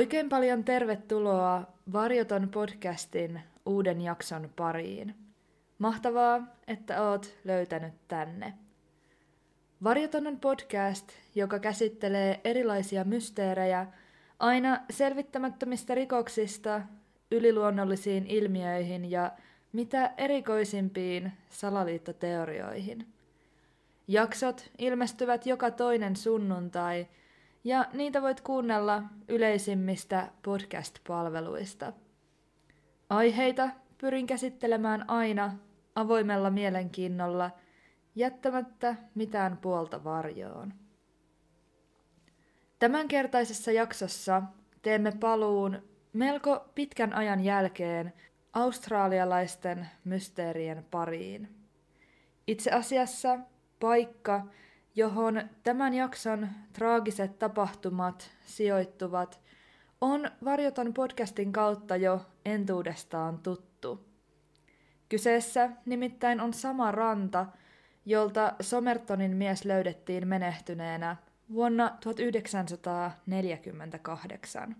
Oikein paljon tervetuloa Varjoton podcastin uuden jakson pariin. Mahtavaa, että oot löytänyt tänne. Varjoton on podcast, joka käsittelee erilaisia mysteerejä aina selvittämättömistä rikoksista yliluonnollisiin ilmiöihin ja mitä erikoisimpiin salaliittoteorioihin. Jaksot ilmestyvät joka toinen sunnuntai – ja niitä voit kuunnella yleisimmistä podcast-palveluista. Aiheita pyrin käsittelemään aina avoimella mielenkiinnolla, jättämättä mitään puolta varjoon. Tämänkertaisessa jaksossa teemme paluun melko pitkän ajan jälkeen australialaisten mysteerien pariin. Itse asiassa paikka, johon tämän jakson traagiset tapahtumat sijoittuvat, on Varjoton podcastin kautta jo entuudestaan tuttu. Kyseessä nimittäin on sama ranta, jolta Somertonin mies löydettiin menehtyneenä vuonna 1948.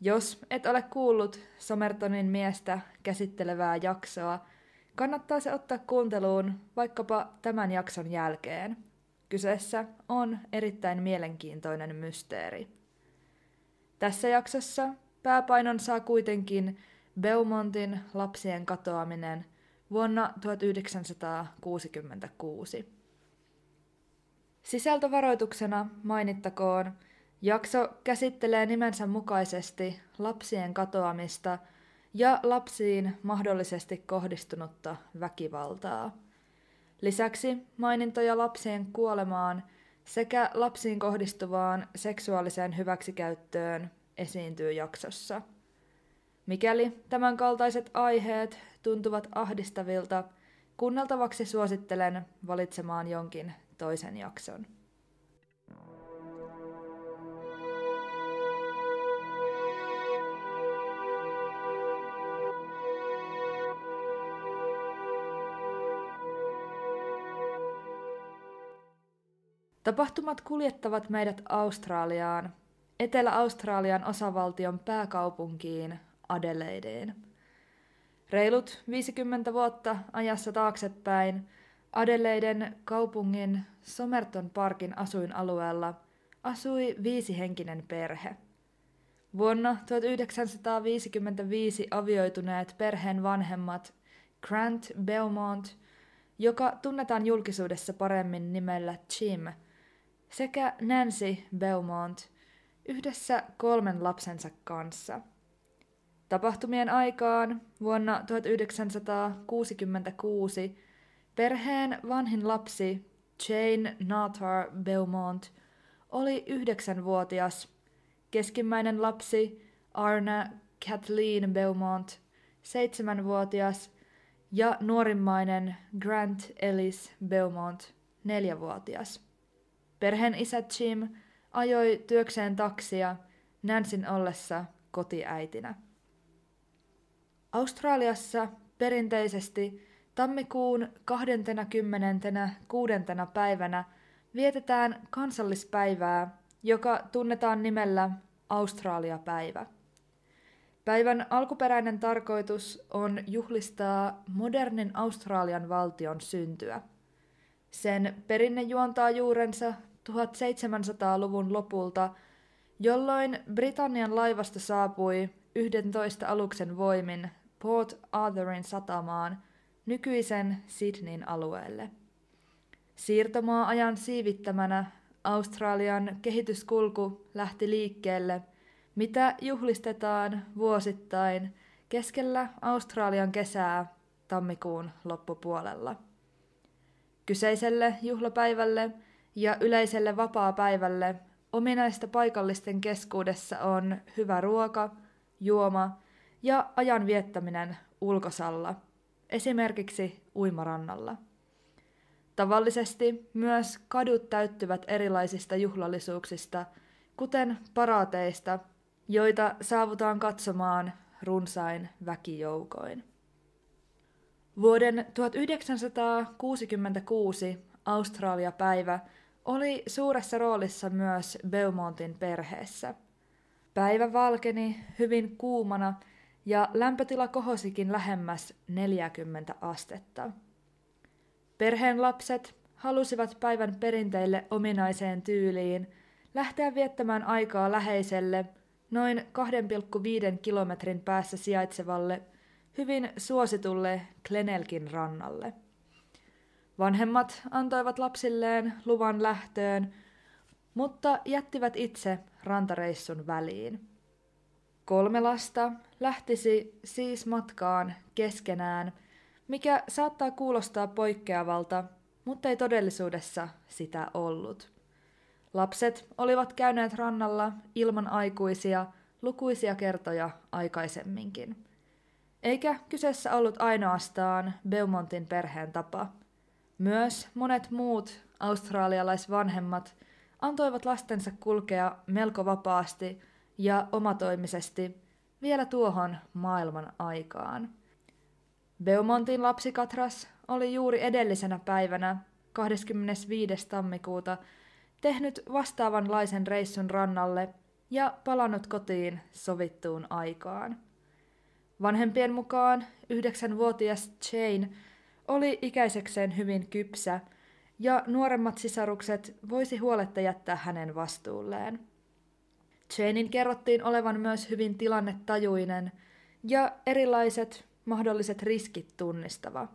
Jos et ole kuullut Somertonin miestä käsittelevää jaksoa, kannattaa se ottaa kuunteluun vaikkapa tämän jakson jälkeen – Kyseessä on erittäin mielenkiintoinen mysteeri. Tässä jaksossa pääpainon saa kuitenkin Beaumontin lapsien katoaminen vuonna 1966. Sisältövaroituksena mainittakoon, jakso käsittelee nimensä mukaisesti lapsien katoamista ja lapsiin mahdollisesti kohdistunutta väkivaltaa. Lisäksi mainintoja lapsien kuolemaan sekä lapsiin kohdistuvaan seksuaaliseen hyväksikäyttöön esiintyy jaksossa. Mikäli tämänkaltaiset aiheet tuntuvat ahdistavilta, kuunneltavaksi suosittelen valitsemaan jonkin toisen jakson. Tapahtumat kuljettavat meidät Australiaan, Etelä-Australian osavaltion pääkaupunkiin Adelaideen. Reilut 50 vuotta ajassa taaksepäin Adelaiden kaupungin Somerton Parkin asuinalueella asui viisihenkinen perhe. Vuonna 1955 avioituneet perheen vanhemmat Grant Belmont, joka tunnetaan julkisuudessa paremmin nimellä Jim – sekä Nancy Beaumont yhdessä kolmen lapsensa kanssa. Tapahtumien aikaan vuonna 1966 perheen vanhin lapsi Jane Natar Beaumont oli yhdeksänvuotias, keskimmäinen lapsi Arna Kathleen Beaumont seitsemänvuotias ja nuorimmainen Grant Ellis Beaumont neljävuotias. Perheen isä Jim ajoi työkseen taksia Nansin ollessa kotiäitinä. Australiassa perinteisesti tammikuun 26. päivänä vietetään kansallispäivää, joka tunnetaan nimellä Australia-päivä. Päivän alkuperäinen tarkoitus on juhlistaa modernin Australian valtion syntyä. Sen perinne juontaa juurensa 1700-luvun lopulta, jolloin Britannian laivasta saapui 11 aluksen voimin Port Arthurin satamaan nykyisen Sydneyn alueelle. Siirtomaa-ajan siivittämänä Australian kehityskulku lähti liikkeelle, mitä juhlistetaan vuosittain keskellä Australian kesää tammikuun loppupuolella. Kyseiselle juhlapäivälle – ja yleiselle vapaa-päivälle ominaista paikallisten keskuudessa on hyvä ruoka, juoma ja ajan viettäminen ulkosalla, esimerkiksi uimarannalla. Tavallisesti myös kadut täyttyvät erilaisista juhlallisuuksista, kuten paraateista, joita saavutaan katsomaan runsain väkijoukoin. Vuoden 1966 Australia-päivä oli suuressa roolissa myös Beaumontin perheessä. Päivä valkeni hyvin kuumana ja lämpötila kohosikin lähemmäs 40 astetta. Perheen lapset halusivat päivän perinteille ominaiseen tyyliin lähteä viettämään aikaa läheiselle noin 2,5 kilometrin päässä sijaitsevalle hyvin suositulle Glenelkin rannalle. Vanhemmat antoivat lapsilleen luvan lähtöön, mutta jättivät itse rantareissun väliin. Kolme lasta lähtisi siis matkaan keskenään, mikä saattaa kuulostaa poikkeavalta, mutta ei todellisuudessa sitä ollut. Lapset olivat käyneet rannalla ilman aikuisia lukuisia kertoja aikaisemminkin. Eikä kyseessä ollut ainoastaan Beaumontin perheen tapa. Myös monet muut australialaisvanhemmat antoivat lastensa kulkea melko vapaasti ja omatoimisesti vielä tuohon maailman aikaan. Beaumontin lapsikatras oli juuri edellisenä päivänä 25. tammikuuta tehnyt vastaavanlaisen reissun rannalle ja palannut kotiin sovittuun aikaan. Vanhempien mukaan yhdeksänvuotias Jane oli ikäisekseen hyvin kypsä ja nuoremmat sisarukset voisi huoletta jättää hänen vastuulleen. Janein kerrottiin olevan myös hyvin tilannetajuinen ja erilaiset mahdolliset riskit tunnistava.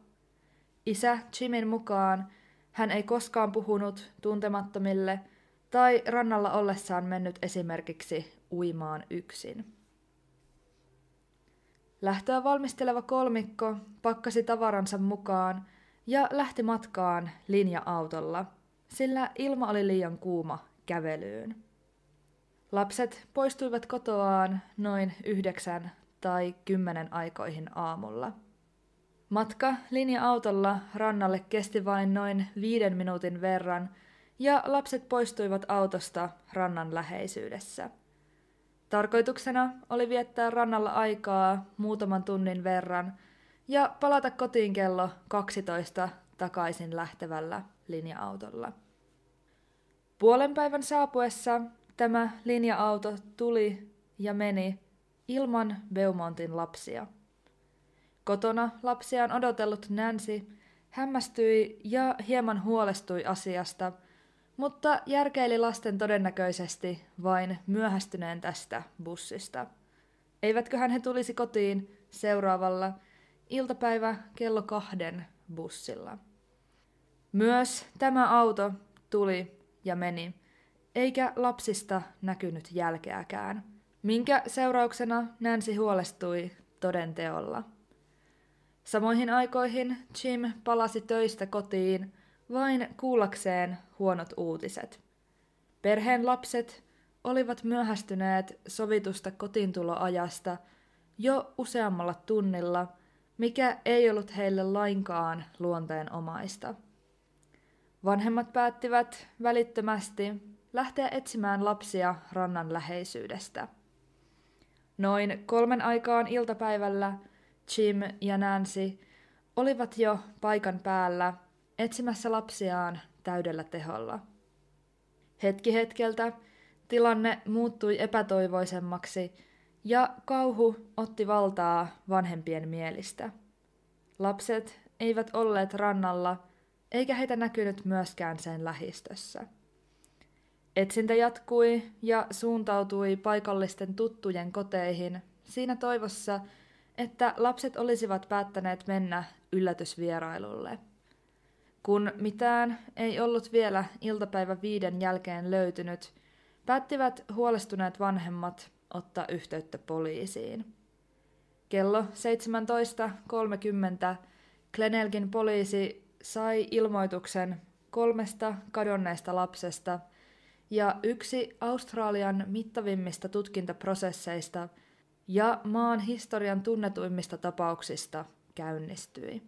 Isä Jimin mukaan hän ei koskaan puhunut tuntemattomille tai rannalla ollessaan mennyt esimerkiksi uimaan yksin. Lähtöä valmisteleva kolmikko pakkasi tavaransa mukaan ja lähti matkaan linja-autolla, sillä ilma oli liian kuuma kävelyyn. Lapset poistuivat kotoaan noin yhdeksän tai kymmenen aikoihin aamulla. Matka linja-autolla rannalle kesti vain noin viiden minuutin verran, ja lapset poistuivat autosta rannan läheisyydessä. Tarkoituksena oli viettää rannalla aikaa muutaman tunnin verran ja palata kotiin kello 12 takaisin lähtevällä linja-autolla. Puolen päivän saapuessa tämä linja-auto tuli ja meni ilman Beaumontin lapsia. Kotona lapsiaan odotellut Nancy hämmästyi ja hieman huolestui asiasta, mutta järkeili lasten todennäköisesti vain myöhästyneen tästä bussista. Eivätköhän he tulisi kotiin seuraavalla iltapäivä kello kahden bussilla. Myös tämä auto tuli ja meni, eikä lapsista näkynyt jälkeäkään, minkä seurauksena Nancy huolestui todenteolla. Samoihin aikoihin Jim palasi töistä kotiin vain kuullakseen huonot uutiset. Perheen lapset olivat myöhästyneet sovitusta kotiintuloajasta jo useammalla tunnilla, mikä ei ollut heille lainkaan luonteenomaista. Vanhemmat päättivät välittömästi lähteä etsimään lapsia rannan läheisyydestä. Noin kolmen aikaan iltapäivällä Jim ja Nancy olivat jo paikan päällä etsimässä lapsiaan täydellä teholla. Hetki hetkeltä tilanne muuttui epätoivoisemmaksi ja kauhu otti valtaa vanhempien mielistä. Lapset eivät olleet rannalla, eikä heitä näkynyt myöskään sen lähistössä. Etsintä jatkui ja suuntautui paikallisten tuttujen koteihin siinä toivossa, että lapset olisivat päättäneet mennä yllätysvierailulle. Kun mitään ei ollut vielä iltapäivä viiden jälkeen löytynyt, päättivät huolestuneet vanhemmat ottaa yhteyttä poliisiin. Kello 17.30 Glenelgin poliisi sai ilmoituksen kolmesta kadonneesta lapsesta ja yksi Australian mittavimmista tutkintaprosesseista – ja maan historian tunnetuimmista tapauksista käynnistyi.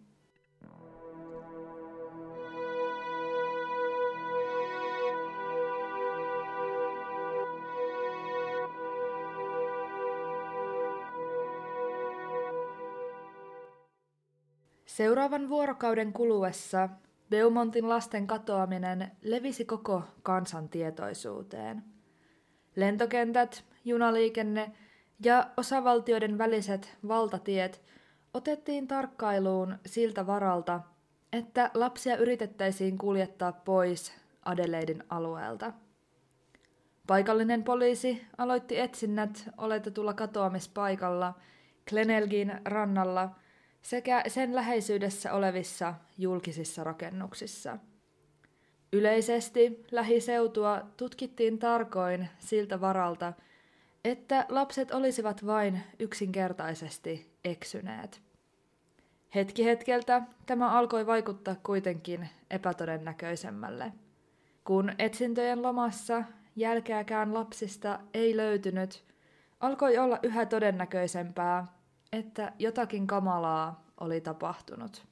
Seuraavan vuorokauden kuluessa Beaumontin lasten katoaminen levisi koko kansan tietoisuuteen. Lentokentät junaliikenne ja osavaltioiden väliset valtatiet otettiin tarkkailuun siltä varalta, että lapsia yritettäisiin kuljettaa pois Adeleidin alueelta. Paikallinen poliisi aloitti etsinnät oletetulla katoamispaikalla Glenelgin rannalla sekä sen läheisyydessä olevissa julkisissa rakennuksissa. Yleisesti lähiseutua tutkittiin tarkoin siltä varalta, että lapset olisivat vain yksinkertaisesti eksyneet. Hetki hetkeltä tämä alkoi vaikuttaa kuitenkin epätodennäköisemmälle. Kun etsintöjen lomassa jälkeäkään lapsista ei löytynyt, alkoi olla yhä todennäköisempää, että jotakin kamalaa oli tapahtunut.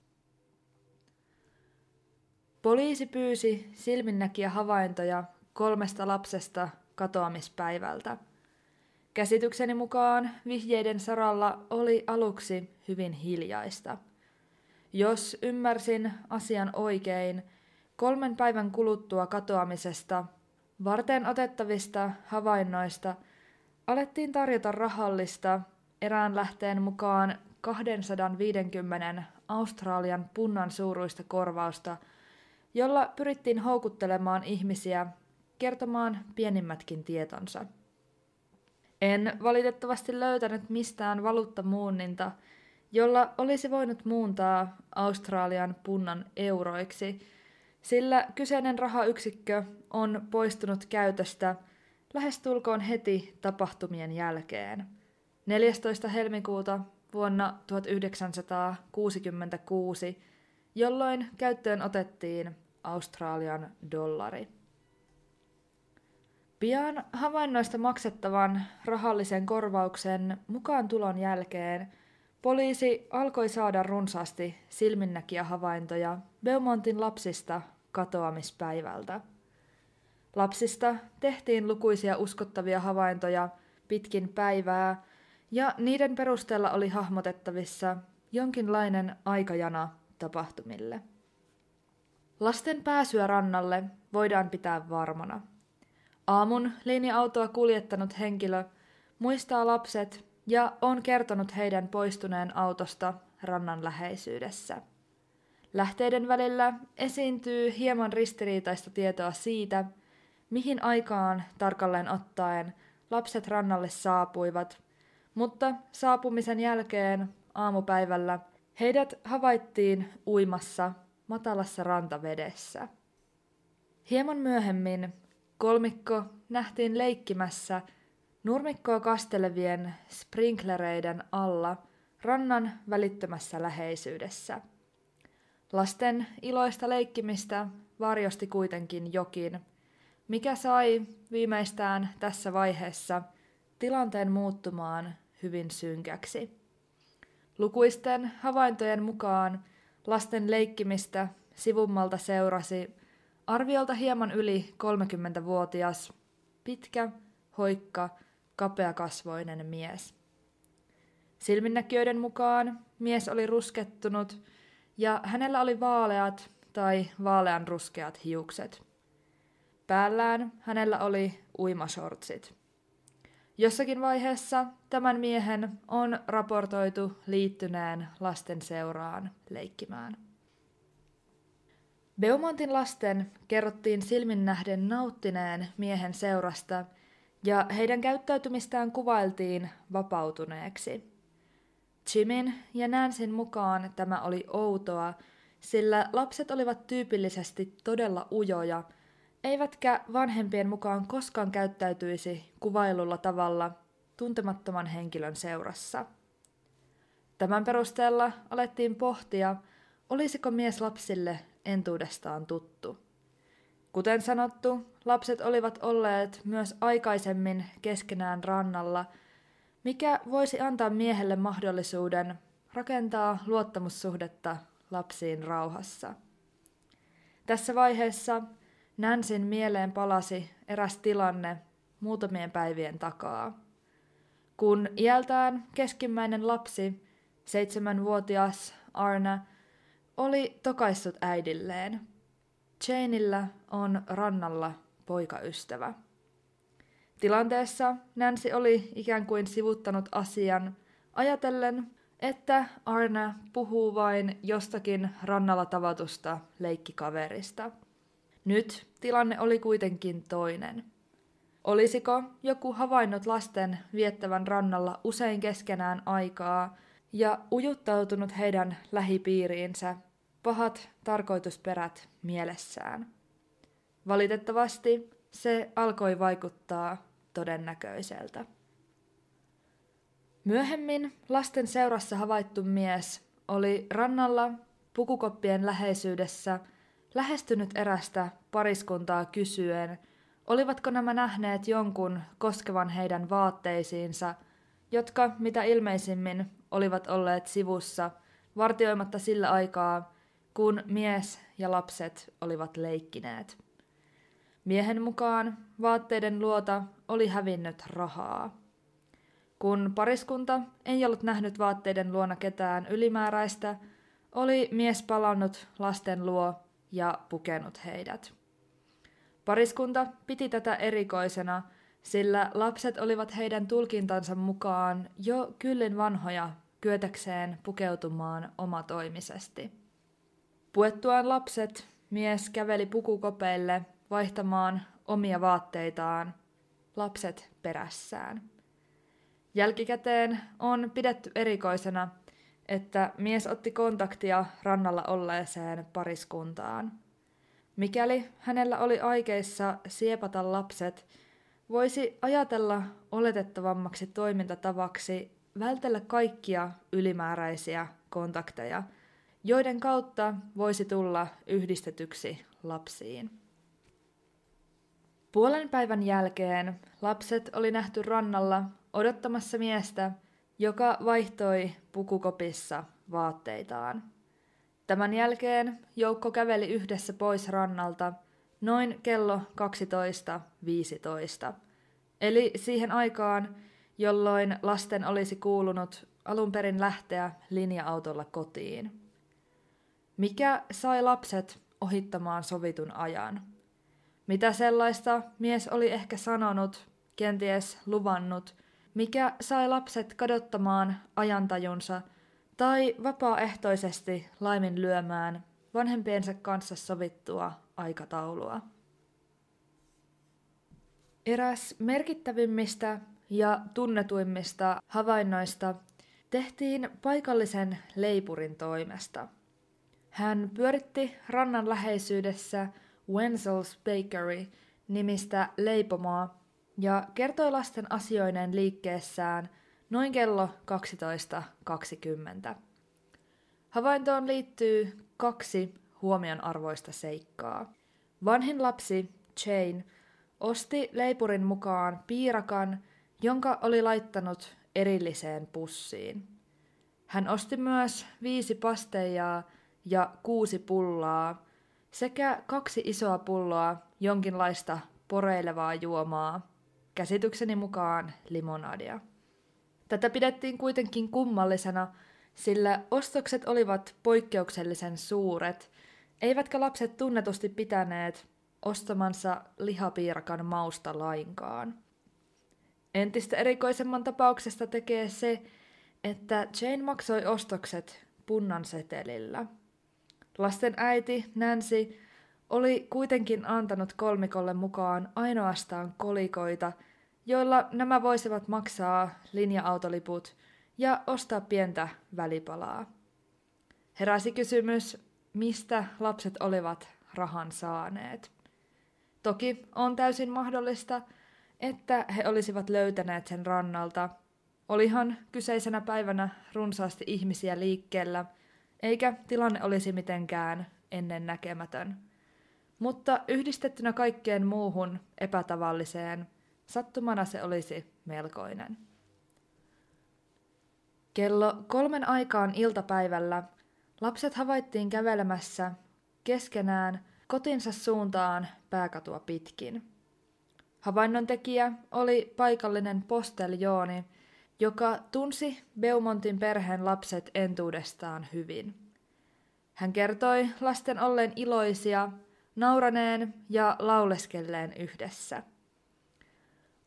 Poliisi pyysi silminnäkiä havaintoja kolmesta lapsesta katoamispäivältä. Käsitykseni mukaan vihjeiden saralla oli aluksi hyvin hiljaista. Jos ymmärsin asian oikein, kolmen päivän kuluttua katoamisesta varten otettavista havainnoista alettiin tarjota rahallista erään lähteen mukaan 250 Australian punnan suuruista korvausta, jolla pyrittiin houkuttelemaan ihmisiä kertomaan pienimmätkin tietonsa. En valitettavasti löytänyt mistään valuuttamuunninta, jolla olisi voinut muuntaa Australian punnan euroiksi, sillä kyseinen rahayksikkö on poistunut käytöstä lähestulkoon heti tapahtumien jälkeen. 14. helmikuuta vuonna 1966, jolloin käyttöön otettiin Australian dollari. Pian havainnoista maksettavan rahallisen korvauksen mukaan tulon jälkeen poliisi alkoi saada runsaasti silminnäkiä havaintoja Beaumontin lapsista katoamispäivältä. Lapsista tehtiin lukuisia uskottavia havaintoja pitkin päivää, ja niiden perusteella oli hahmotettavissa jonkinlainen aikajana tapahtumille. Lasten pääsyä rannalle voidaan pitää varmana. Aamun linja-autoa kuljettanut henkilö muistaa lapset ja on kertonut heidän poistuneen autosta rannan läheisyydessä. Lähteiden välillä esiintyy hieman ristiriitaista tietoa siitä, mihin aikaan tarkalleen ottaen lapset rannalle saapuivat, mutta saapumisen jälkeen aamupäivällä heidät havaittiin uimassa matalassa rantavedessä. Hieman myöhemmin kolmikko nähtiin leikkimässä nurmikkoa kastelevien sprinklereiden alla rannan välittömässä läheisyydessä. Lasten iloista leikkimistä varjosti kuitenkin jokin, mikä sai viimeistään tässä vaiheessa tilanteen muuttumaan hyvin synkäksi. Lukuisten havaintojen mukaan lasten leikkimistä sivummalta seurasi arviolta hieman yli 30-vuotias, pitkä, hoikka, kapeakasvoinen mies. Silminnäkijöiden mukaan mies oli ruskettunut ja hänellä oli vaaleat tai vaaleanruskeat hiukset. Päällään hänellä oli uimasortsit. Jossakin vaiheessa tämän miehen on raportoitu liittyneen lasten seuraan leikkimään. Beaumontin lasten kerrottiin silmin nähden nauttineen miehen seurasta ja heidän käyttäytymistään kuvailtiin vapautuneeksi. Jimin ja Nansin mukaan tämä oli outoa, sillä lapset olivat tyypillisesti todella ujoja, eivätkä vanhempien mukaan koskaan käyttäytyisi kuvailulla tavalla tuntemattoman henkilön seurassa. Tämän perusteella alettiin pohtia, olisiko mies lapsille entuudestaan tuttu. Kuten sanottu, lapset olivat olleet myös aikaisemmin keskenään rannalla, mikä voisi antaa miehelle mahdollisuuden rakentaa luottamussuhdetta lapsiin rauhassa. Tässä vaiheessa Nansin mieleen palasi eräs tilanne muutamien päivien takaa. Kun iältään keskimmäinen lapsi, seitsemänvuotias Arna, oli tokaissut äidilleen. Janeillä on rannalla poikaystävä. Tilanteessa Nancy oli ikään kuin sivuttanut asian, ajatellen, että Arna puhuu vain jostakin rannalla tavatusta leikkikaverista. Nyt tilanne oli kuitenkin toinen. Olisiko joku havainnut lasten viettävän rannalla usein keskenään aikaa ja ujuttautunut heidän lähipiiriinsä pahat tarkoitusperät mielessään? Valitettavasti se alkoi vaikuttaa todennäköiseltä. Myöhemmin lasten seurassa havaittu mies oli rannalla pukukoppien läheisyydessä lähestynyt erästä pariskuntaa kysyen, olivatko nämä nähneet jonkun koskevan heidän vaatteisiinsa, jotka mitä ilmeisimmin olivat olleet sivussa vartioimatta sillä aikaa, kun mies ja lapset olivat leikkineet. Miehen mukaan vaatteiden luota oli hävinnyt rahaa. Kun pariskunta ei ollut nähnyt vaatteiden luona ketään ylimääräistä, oli mies palannut lasten luo ja pukenut heidät. Pariskunta piti tätä erikoisena, sillä lapset olivat heidän tulkintansa mukaan jo kyllin vanhoja kyetäkseen pukeutumaan omatoimisesti. Puettuaan lapset, mies käveli pukukopeille vaihtamaan omia vaatteitaan, lapset perässään. Jälkikäteen on pidetty erikoisena, että mies otti kontaktia rannalla olleeseen pariskuntaan. Mikäli hänellä oli aikeissa siepata lapset, voisi ajatella oletettavammaksi toimintatavaksi vältellä kaikkia ylimääräisiä kontakteja, joiden kautta voisi tulla yhdistetyksi lapsiin. Puolen päivän jälkeen lapset oli nähty rannalla odottamassa miestä, joka vaihtoi pukukopissa vaatteitaan. Tämän jälkeen joukko käveli yhdessä pois rannalta noin kello 12.15, eli siihen aikaan, jolloin lasten olisi kuulunut alun perin lähteä linja-autolla kotiin. Mikä sai lapset ohittamaan sovitun ajan? Mitä sellaista mies oli ehkä sanonut, kenties luvannut, mikä sai lapset kadottamaan ajantajunsa tai vapaaehtoisesti laiminlyömään vanhempiensa kanssa sovittua aikataulua. Eräs merkittävimmistä ja tunnetuimmista havainnoista tehtiin paikallisen leipurin toimesta. Hän pyöritti rannan läheisyydessä Wenzel's Bakery nimistä leipomoa ja kertoi lasten asioineen liikkeessään noin kello 12.20. Havaintoon liittyy kaksi huomionarvoista seikkaa. Vanhin lapsi, Jane, osti leipurin mukaan piirakan, jonka oli laittanut erilliseen pussiin. Hän osti myös viisi pasteijaa ja kuusi pullaa sekä kaksi isoa pulloa jonkinlaista poreilevaa juomaa, käsitykseni mukaan limonadia. Tätä pidettiin kuitenkin kummallisena, sillä ostokset olivat poikkeuksellisen suuret, eivätkä lapset tunnetusti pitäneet ostamansa lihapiirakan mausta lainkaan. Entistä erikoisemman tapauksesta tekee se, että Jane maksoi ostokset punnan setelillä. Lasten äiti Nancy oli kuitenkin antanut kolmikolle mukaan ainoastaan kolikoita, joilla nämä voisivat maksaa linja-autoliput ja ostaa pientä välipalaa. Heräsi kysymys, mistä lapset olivat rahan saaneet. Toki on täysin mahdollista, että he olisivat löytäneet sen rannalta. Olihan kyseisenä päivänä runsaasti ihmisiä liikkeellä, eikä tilanne olisi mitenkään ennen näkemätön mutta yhdistettynä kaikkeen muuhun epätavalliseen, sattumana se olisi melkoinen. Kello kolmen aikaan iltapäivällä lapset havaittiin kävelemässä keskenään kotinsa suuntaan pääkatua pitkin. Havainnon tekijä oli paikallinen posteljooni, joka tunsi Beaumontin perheen lapset entuudestaan hyvin. Hän kertoi lasten olleen iloisia nauraneen ja lauleskelleen yhdessä.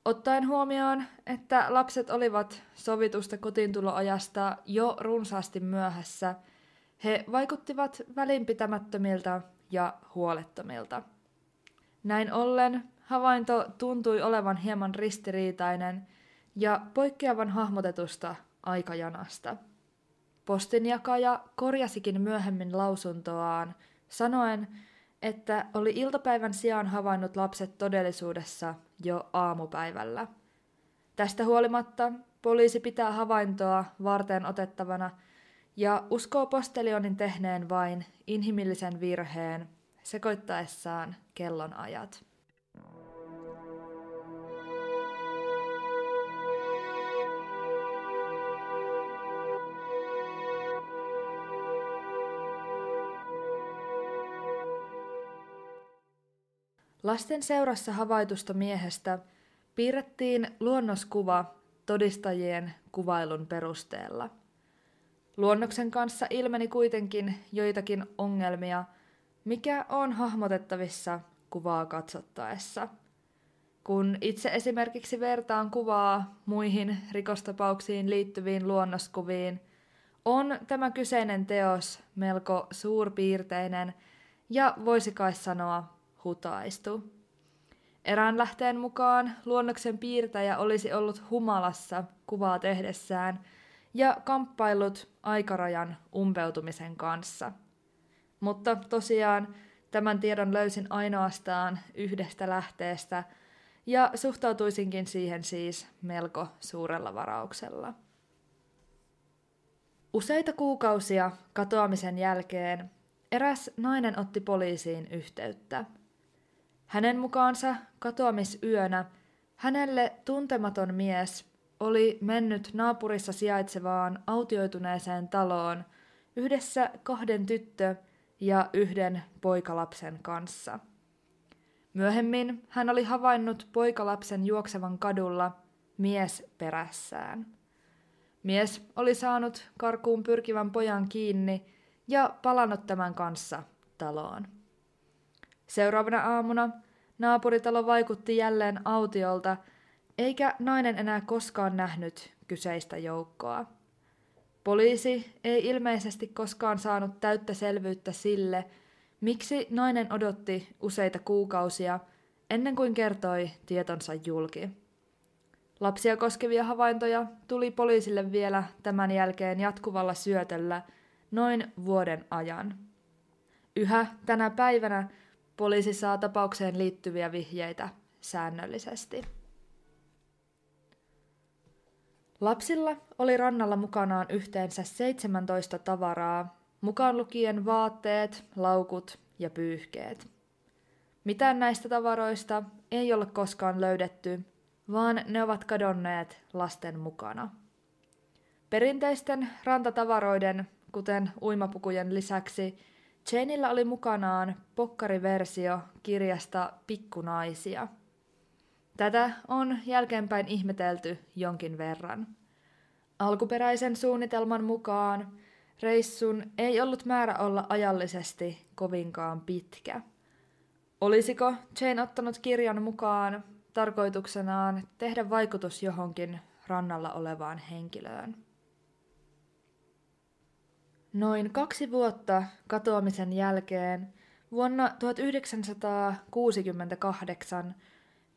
Ottaen huomioon, että lapset olivat sovitusta kotiintuloajasta jo runsaasti myöhässä, he vaikuttivat välinpitämättömiltä ja huolettomilta. Näin ollen havainto tuntui olevan hieman ristiriitainen ja poikkeavan hahmotetusta aikajanasta. Postinjakaja korjasikin myöhemmin lausuntoaan, sanoen, että oli iltapäivän sijaan havainnut lapset todellisuudessa jo aamupäivällä. Tästä huolimatta poliisi pitää havaintoa varten otettavana ja uskoo postelionin tehneen vain inhimillisen virheen sekoittaessaan kellonajat. Lasten seurassa havaitusta miehestä piirrettiin luonnoskuva todistajien kuvailun perusteella. Luonnoksen kanssa ilmeni kuitenkin joitakin ongelmia, mikä on hahmotettavissa kuvaa katsottaessa. Kun itse esimerkiksi vertaan kuvaa muihin rikostapauksiin liittyviin luonnoskuviin, on tämä kyseinen teos melko suurpiirteinen ja voisi kai sanoa hutaistu. Erään lähteen mukaan luonnoksen piirtäjä olisi ollut humalassa kuvaa tehdessään ja kamppailut aikarajan umpeutumisen kanssa. Mutta tosiaan tämän tiedon löysin ainoastaan yhdestä lähteestä ja suhtautuisinkin siihen siis melko suurella varauksella. Useita kuukausia katoamisen jälkeen eräs nainen otti poliisiin yhteyttä – hänen mukaansa katoamisyönä hänelle tuntematon mies oli mennyt naapurissa sijaitsevaan autioituneeseen taloon yhdessä kahden tyttö- ja yhden poikalapsen kanssa. Myöhemmin hän oli havainnut poikalapsen juoksevan kadulla mies perässään. Mies oli saanut karkuun pyrkivän pojan kiinni ja palannut tämän kanssa taloon. Seuraavana aamuna naapuritalo vaikutti jälleen autiolta, eikä nainen enää koskaan nähnyt kyseistä joukkoa. Poliisi ei ilmeisesti koskaan saanut täyttä selvyyttä sille, miksi nainen odotti useita kuukausia ennen kuin kertoi tietonsa julki. Lapsia koskevia havaintoja tuli poliisille vielä tämän jälkeen jatkuvalla syötöllä noin vuoden ajan. Yhä tänä päivänä Poliisi saa tapaukseen liittyviä vihjeitä säännöllisesti. Lapsilla oli rannalla mukanaan yhteensä 17 tavaraa, mukaan lukien vaatteet, laukut ja pyyhkeet. Mitään näistä tavaroista ei ole koskaan löydetty, vaan ne ovat kadonneet lasten mukana. Perinteisten rantatavaroiden, kuten uimapukujen lisäksi, Janeilla oli mukanaan pokkariversio kirjasta Pikkunaisia. Tätä on jälkeenpäin ihmetelty jonkin verran. Alkuperäisen suunnitelman mukaan reissun ei ollut määrä olla ajallisesti kovinkaan pitkä. Olisiko Jane ottanut kirjan mukaan tarkoituksenaan tehdä vaikutus johonkin rannalla olevaan henkilöön? Noin kaksi vuotta katoamisen jälkeen vuonna 1968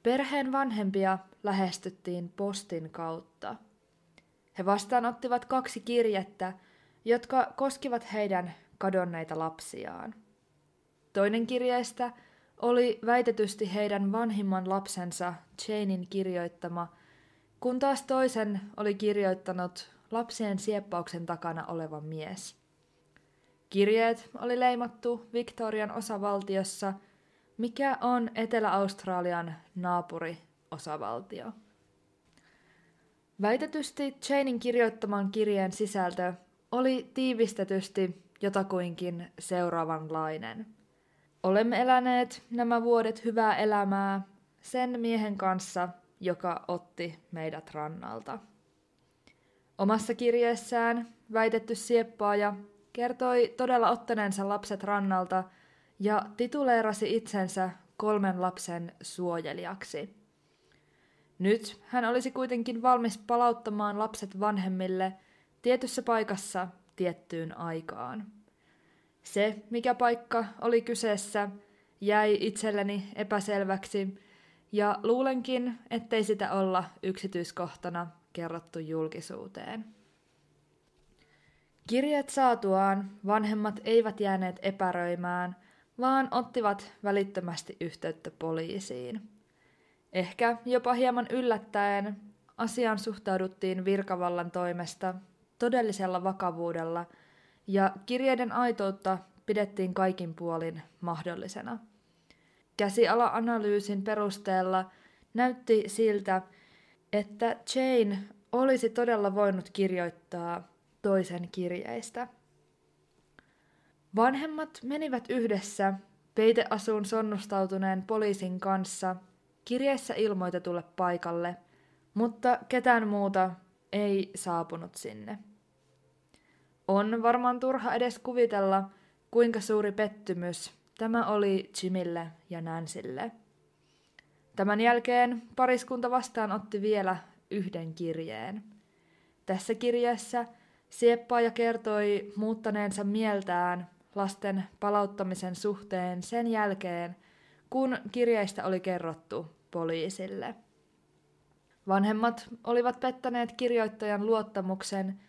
perheen vanhempia lähestyttiin postin kautta. He vastaanottivat kaksi kirjettä, jotka koskivat heidän kadonneita lapsiaan. Toinen kirjeistä oli väitetysti heidän vanhimman lapsensa Janein kirjoittama, kun taas toisen oli kirjoittanut lapsien sieppauksen takana oleva mies. Kirjeet oli leimattu Victorian osavaltiossa, mikä on Etelä-Australian naapuriosavaltio. Väitetysti Janein kirjoittaman kirjeen sisältö oli tiivistetysti jotakuinkin seuraavanlainen. Olemme eläneet nämä vuodet hyvää elämää sen miehen kanssa, joka otti meidät rannalta. Omassa kirjeessään väitetty sieppaaja kertoi todella ottaneensa lapset rannalta ja tituleerasi itsensä kolmen lapsen suojelijaksi. Nyt hän olisi kuitenkin valmis palauttamaan lapset vanhemmille tietyssä paikassa tiettyyn aikaan. Se, mikä paikka oli kyseessä, jäi itselleni epäselväksi, ja luulenkin, ettei sitä olla yksityiskohtana kerrottu julkisuuteen. Kirjeet saatuaan vanhemmat eivät jääneet epäröimään, vaan ottivat välittömästi yhteyttä poliisiin. Ehkä jopa hieman yllättäen asiaan suhtauduttiin virkavallan toimesta todellisella vakavuudella ja kirjeiden aitoutta pidettiin kaikin puolin mahdollisena. Käsiala-analyysin perusteella näytti siltä, että Jane olisi todella voinut kirjoittaa toisen kirjeistä. Vanhemmat menivät yhdessä peiteasuun sonnustautuneen poliisin kanssa kirjeessä ilmoitetulle paikalle, mutta ketään muuta ei saapunut sinne. On varmaan turha edes kuvitella, kuinka suuri pettymys tämä oli Jimille ja Nansille. Tämän jälkeen pariskunta vastaanotti vielä yhden kirjeen. Tässä kirjeessä Sieppaaja kertoi muuttaneensa mieltään lasten palauttamisen suhteen sen jälkeen, kun kirjeistä oli kerrottu poliisille. Vanhemmat olivat pettäneet kirjoittajan luottamuksen,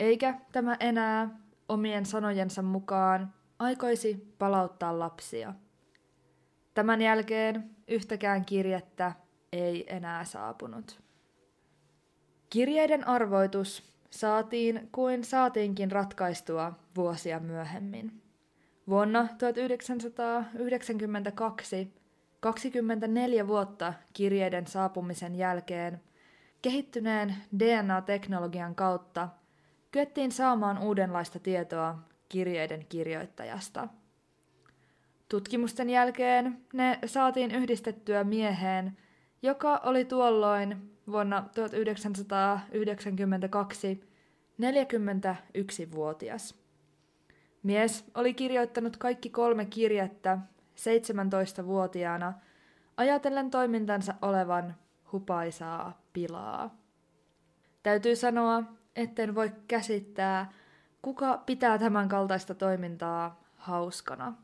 eikä tämä enää omien sanojensa mukaan aikoisi palauttaa lapsia. Tämän jälkeen yhtäkään kirjettä ei enää saapunut. Kirjeiden arvoitus saatiin kuin saatiinkin ratkaistua vuosia myöhemmin. Vuonna 1992, 24 vuotta kirjeiden saapumisen jälkeen, kehittyneen DNA-teknologian kautta kyettiin saamaan uudenlaista tietoa kirjeiden kirjoittajasta. Tutkimusten jälkeen ne saatiin yhdistettyä mieheen, joka oli tuolloin vuonna 1992 41-vuotias. Mies oli kirjoittanut kaikki kolme kirjettä 17-vuotiaana, ajatellen toimintansa olevan hupaisaa pilaa. Täytyy sanoa, etten voi käsittää, kuka pitää tämän kaltaista toimintaa hauskana.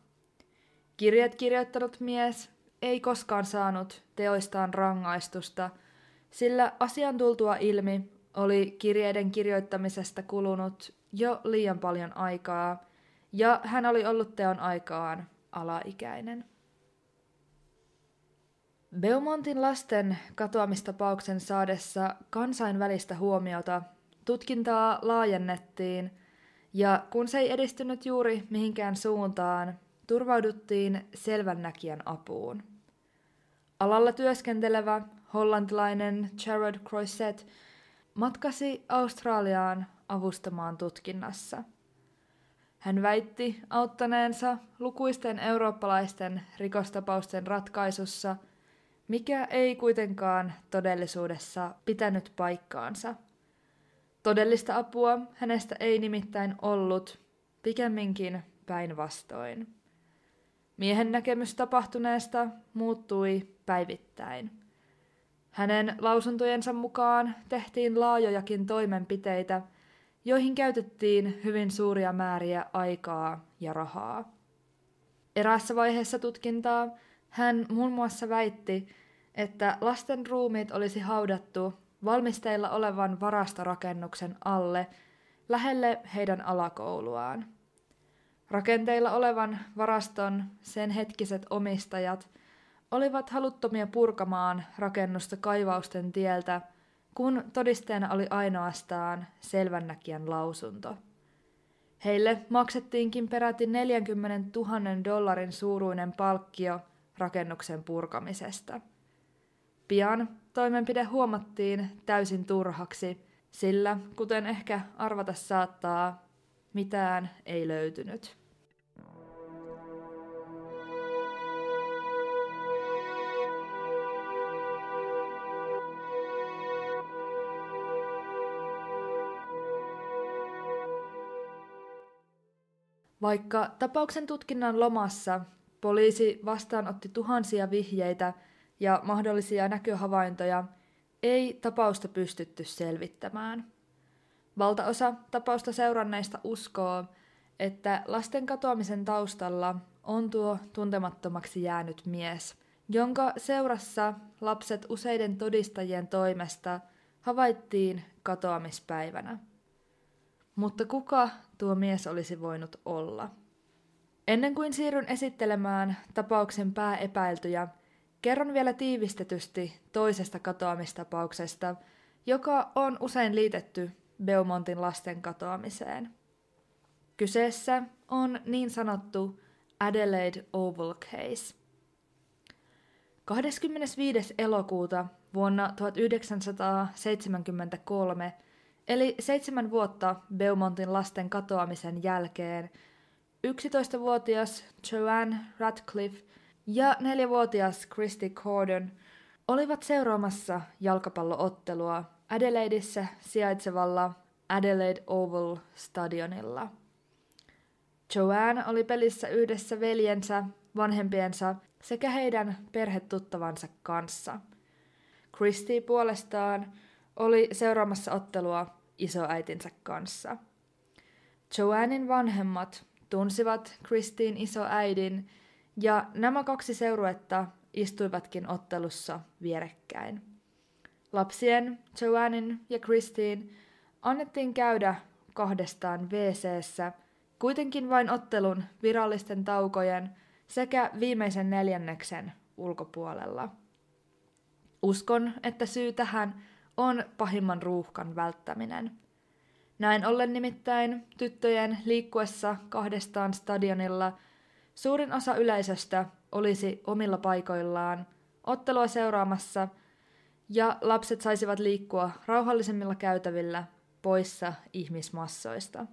Kirjat kirjoittanut mies ei koskaan saanut teoistaan rangaistusta, sillä asian tultua ilmi oli kirjeiden kirjoittamisesta kulunut jo liian paljon aikaa, ja hän oli ollut teon aikaan alaikäinen. Beaumontin lasten katoamistapauksen saadessa kansainvälistä huomiota tutkintaa laajennettiin, ja kun se ei edistynyt juuri mihinkään suuntaan, turvauduttiin selvännäkijän apuun. Alalla työskentelevä hollantilainen Jared Croisset matkasi Australiaan avustamaan tutkinnassa. Hän väitti auttaneensa lukuisten eurooppalaisten rikostapausten ratkaisussa, mikä ei kuitenkaan todellisuudessa pitänyt paikkaansa. Todellista apua hänestä ei nimittäin ollut, pikemminkin päinvastoin. Miehen näkemys tapahtuneesta muuttui päivittäin. Hänen lausuntojensa mukaan tehtiin laajojakin toimenpiteitä, joihin käytettiin hyvin suuria määriä aikaa ja rahaa. Eräässä vaiheessa tutkintaa hän muun muassa väitti, että lasten ruumiit olisi haudattu valmisteilla olevan varastorakennuksen alle lähelle heidän alakouluaan. Rakenteilla olevan varaston sen hetkiset omistajat olivat haluttomia purkamaan rakennusta kaivausten tieltä, kun todisteena oli ainoastaan selvännäkijän lausunto. Heille maksettiinkin peräti 40 000 dollarin suuruinen palkkio rakennuksen purkamisesta. Pian toimenpide huomattiin täysin turhaksi, sillä, kuten ehkä arvata saattaa, mitään ei löytynyt. Vaikka tapauksen tutkinnan lomassa poliisi vastaanotti tuhansia vihjeitä ja mahdollisia näköhavaintoja, ei tapausta pystytty selvittämään. Valtaosa tapausta seuranneista uskoo, että lasten katoamisen taustalla on tuo tuntemattomaksi jäänyt mies, jonka seurassa lapset useiden todistajien toimesta havaittiin katoamispäivänä. Mutta kuka tuo mies olisi voinut olla? Ennen kuin siirryn esittelemään tapauksen pääepäiltyjä, kerron vielä tiivistetysti toisesta katoamistapauksesta, joka on usein liitetty Beaumontin lasten katoamiseen. Kyseessä on niin sanottu Adelaide Oval Case. 25. elokuuta vuonna 1973, eli seitsemän vuotta Beaumontin lasten katoamisen jälkeen, 11-vuotias Joanne Radcliffe ja 4-vuotias Christy Corden olivat seuraamassa jalkapalloottelua Adelaideissa sijaitsevalla Adelaide Oval Stadionilla. Joanne oli pelissä yhdessä veljensä, vanhempiensa sekä heidän perhetuttavansa kanssa. Christy puolestaan oli seuraamassa ottelua isoäitinsä kanssa. Joannin vanhemmat tunsivat Kristiin isoäidin ja nämä kaksi seuruetta istuivatkin ottelussa vierekkäin. Lapsien, Joannin ja Kristiin, annettiin käydä kahdestaan wc kuitenkin vain ottelun virallisten taukojen sekä viimeisen neljänneksen ulkopuolella. Uskon, että syy tähän on pahimman ruuhkan välttäminen. Näin ollen nimittäin tyttöjen liikkuessa kahdestaan stadionilla suurin osa yleisöstä olisi omilla paikoillaan ottelua seuraamassa ja lapset saisivat liikkua rauhallisemmilla käytävillä poissa ihmismassoista.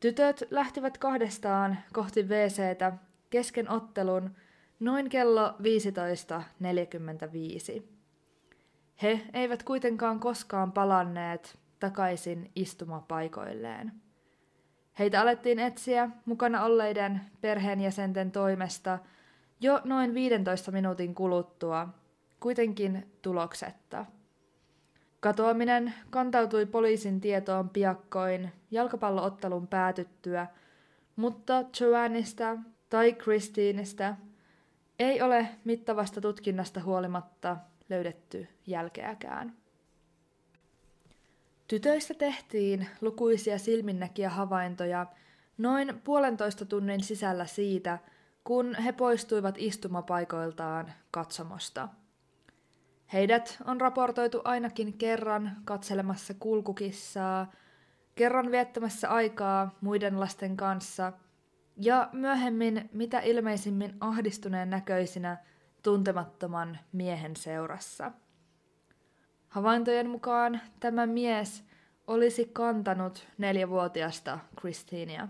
Tytöt lähtivät kahdestaan kohti WCtä kesken ottelun noin kello 15.45. He eivät kuitenkaan koskaan palanneet takaisin istumapaikoilleen. Heitä alettiin etsiä mukana olleiden perheenjäsenten toimesta jo noin 15 minuutin kuluttua, kuitenkin tuloksetta – Katoaminen kantautui poliisin tietoon piakkoin jalkapalloottelun päätyttyä, mutta Joannista tai Christineistä ei ole mittavasta tutkinnasta huolimatta löydetty jälkeäkään. Tytöistä tehtiin lukuisia silminnäkiä havaintoja noin puolentoista tunnin sisällä siitä, kun he poistuivat istumapaikoiltaan katsomosta – Heidät on raportoitu ainakin kerran katselemassa kulkukissaa, kerran viettämässä aikaa muiden lasten kanssa ja myöhemmin mitä ilmeisimmin ahdistuneen näköisinä tuntemattoman miehen seurassa. Havaintojen mukaan tämä mies olisi kantanut neljävuotiasta Christinia.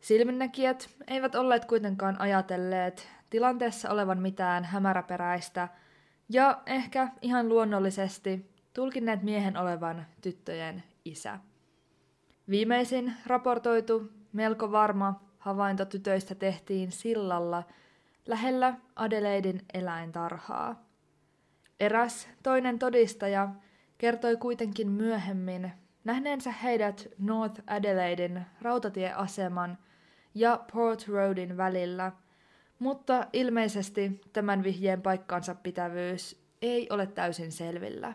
Silminnäkijät eivät olleet kuitenkaan ajatelleet tilanteessa olevan mitään hämäräperäistä – ja ehkä ihan luonnollisesti tulkinneet miehen olevan tyttöjen isä. Viimeisin raportoitu, melko varma havainto tytöistä tehtiin sillalla lähellä Adelaidin eläintarhaa. Eräs toinen todistaja kertoi kuitenkin myöhemmin nähneensä heidät North Adelaidein rautatieaseman ja Port Roadin välillä – mutta ilmeisesti tämän vihjeen paikkansa pitävyys ei ole täysin selvillä.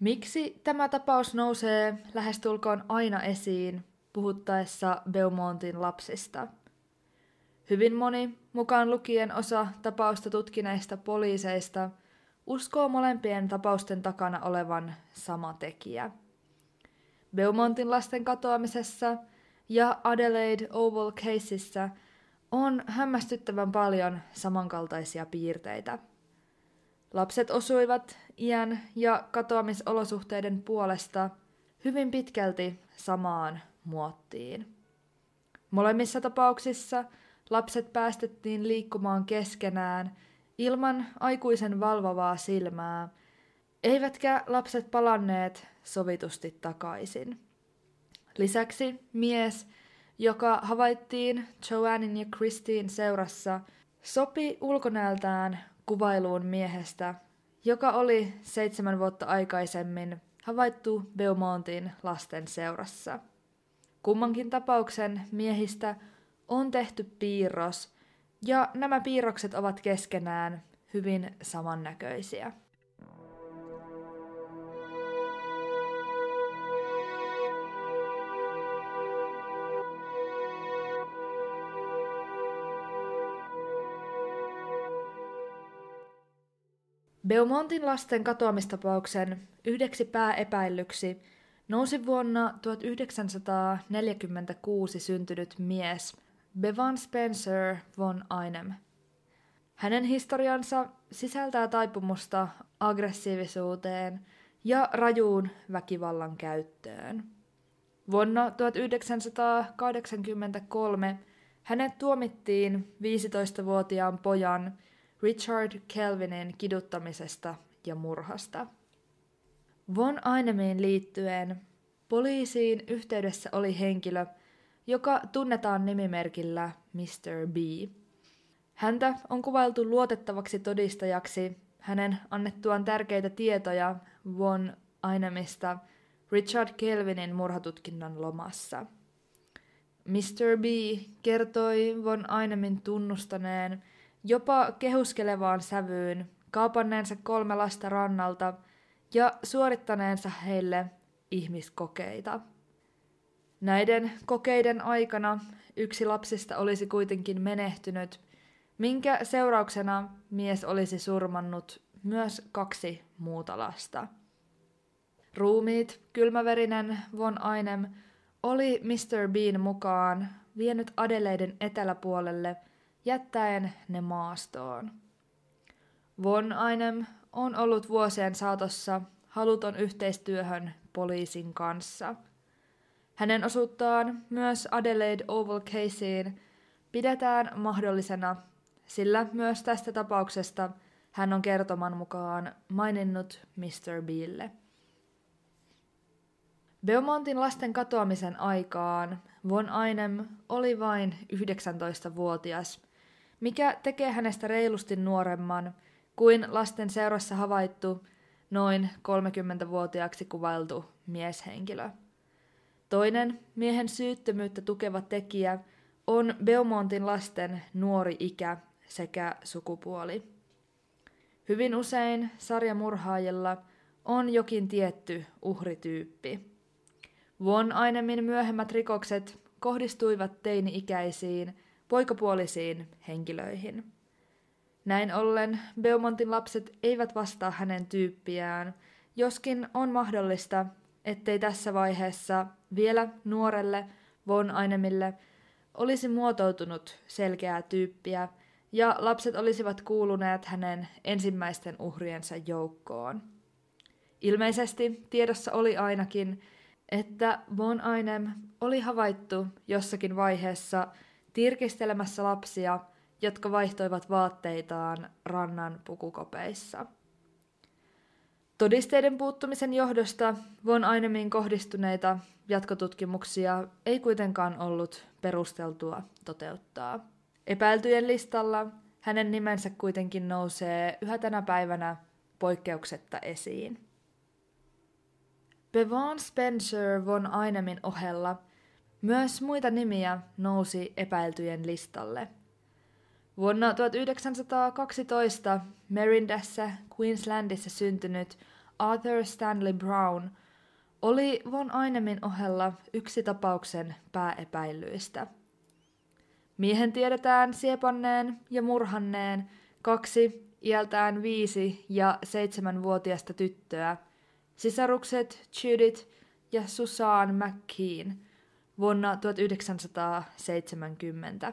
Miksi tämä tapaus nousee lähestulkoon aina esiin puhuttaessa Beaumontin lapsista? Hyvin moni, mukaan lukien osa tapausta tutkineista poliiseista, uskoo molempien tapausten takana olevan sama tekijä. Beaumontin lasten katoamisessa – ja Adelaide Oval Caseissa on hämmästyttävän paljon samankaltaisia piirteitä. Lapset osuivat iän ja katoamisolosuhteiden puolesta hyvin pitkälti samaan muottiin. Molemmissa tapauksissa lapset päästettiin liikkumaan keskenään ilman aikuisen valvovaa silmää, eivätkä lapset palanneet sovitusti takaisin. Lisäksi mies, joka havaittiin Joannin ja Christine seurassa, sopi ulkonäöltään kuvailuun miehestä, joka oli seitsemän vuotta aikaisemmin havaittu Beaumontin lasten seurassa. Kummankin tapauksen miehistä on tehty piirros, ja nämä piirrokset ovat keskenään hyvin samannäköisiä. Beaumontin lasten katoamistapauksen yhdeksi pääepäillyksi nousi vuonna 1946 syntynyt mies Bevan Spencer von Einem. Hänen historiansa sisältää taipumusta aggressiivisuuteen ja rajuun väkivallan käyttöön. Vuonna 1983 hänet tuomittiin 15-vuotiaan pojan Richard Kelvinin kiduttamisesta ja murhasta. Von Ainemiin liittyen poliisiin yhteydessä oli henkilö, joka tunnetaan nimimerkillä Mr. B. Häntä on kuvailtu luotettavaksi todistajaksi hänen annettuaan tärkeitä tietoja Von Ainemista Richard Kelvinin murhatutkinnan lomassa. Mr. B kertoi Von Ainemin tunnustaneen jopa kehuskelevaan sävyyn kaupanneensa kolme lasta rannalta ja suorittaneensa heille ihmiskokeita. Näiden kokeiden aikana yksi lapsista olisi kuitenkin menehtynyt, minkä seurauksena mies olisi surmannut myös kaksi muuta lasta. Ruumiit, kylmäverinen Von Ainem oli Mr. Bean mukaan vienyt Adeleiden eteläpuolelle – jättäen ne maastoon. Von Einem on ollut vuosien saatossa haluton yhteistyöhön poliisin kanssa. Hänen osuuttaan myös Adelaide Oval Caseen pidetään mahdollisena, sillä myös tästä tapauksesta hän on kertoman mukaan maininnut Mr. Bille. Beaumontin lasten katoamisen aikaan Von Einem oli vain 19-vuotias – mikä tekee hänestä reilusti nuoremman kuin lasten seurassa havaittu noin 30-vuotiaaksi kuvailtu mieshenkilö. Toinen miehen syyttömyyttä tukeva tekijä on Beaumontin lasten nuori ikä sekä sukupuoli. Hyvin usein sarjamurhaajilla on jokin tietty uhrityyppi. Von Ainemin myöhemmät rikokset kohdistuivat teini-ikäisiin poikapuolisiin henkilöihin. Näin ollen Beaumontin lapset eivät vastaa hänen tyyppiään, joskin on mahdollista, ettei tässä vaiheessa vielä nuorelle Von Ainemille olisi muotoutunut selkeää tyyppiä ja lapset olisivat kuuluneet hänen ensimmäisten uhriensa joukkoon. Ilmeisesti tiedossa oli ainakin, että Von Ainem oli havaittu jossakin vaiheessa tirkistelemässä lapsia, jotka vaihtoivat vaatteitaan rannan pukukopeissa. Todisteiden puuttumisen johdosta Von Ainemin kohdistuneita jatkotutkimuksia ei kuitenkaan ollut perusteltua toteuttaa. Epäiltyjen listalla hänen nimensä kuitenkin nousee yhä tänä päivänä poikkeuksetta esiin. Bevan Spencer von Ainemin ohella – myös muita nimiä nousi epäiltyjen listalle. Vuonna 1912 Merindassa, Queenslandissa syntynyt Arthur Stanley Brown oli Von Ainemin ohella yksi tapauksen pääepäilyistä. Miehen tiedetään siepanneen ja murhanneen kaksi iältään viisi ja seitsemänvuotiasta tyttöä, sisarukset Judith ja Susan McKean – vuonna 1970.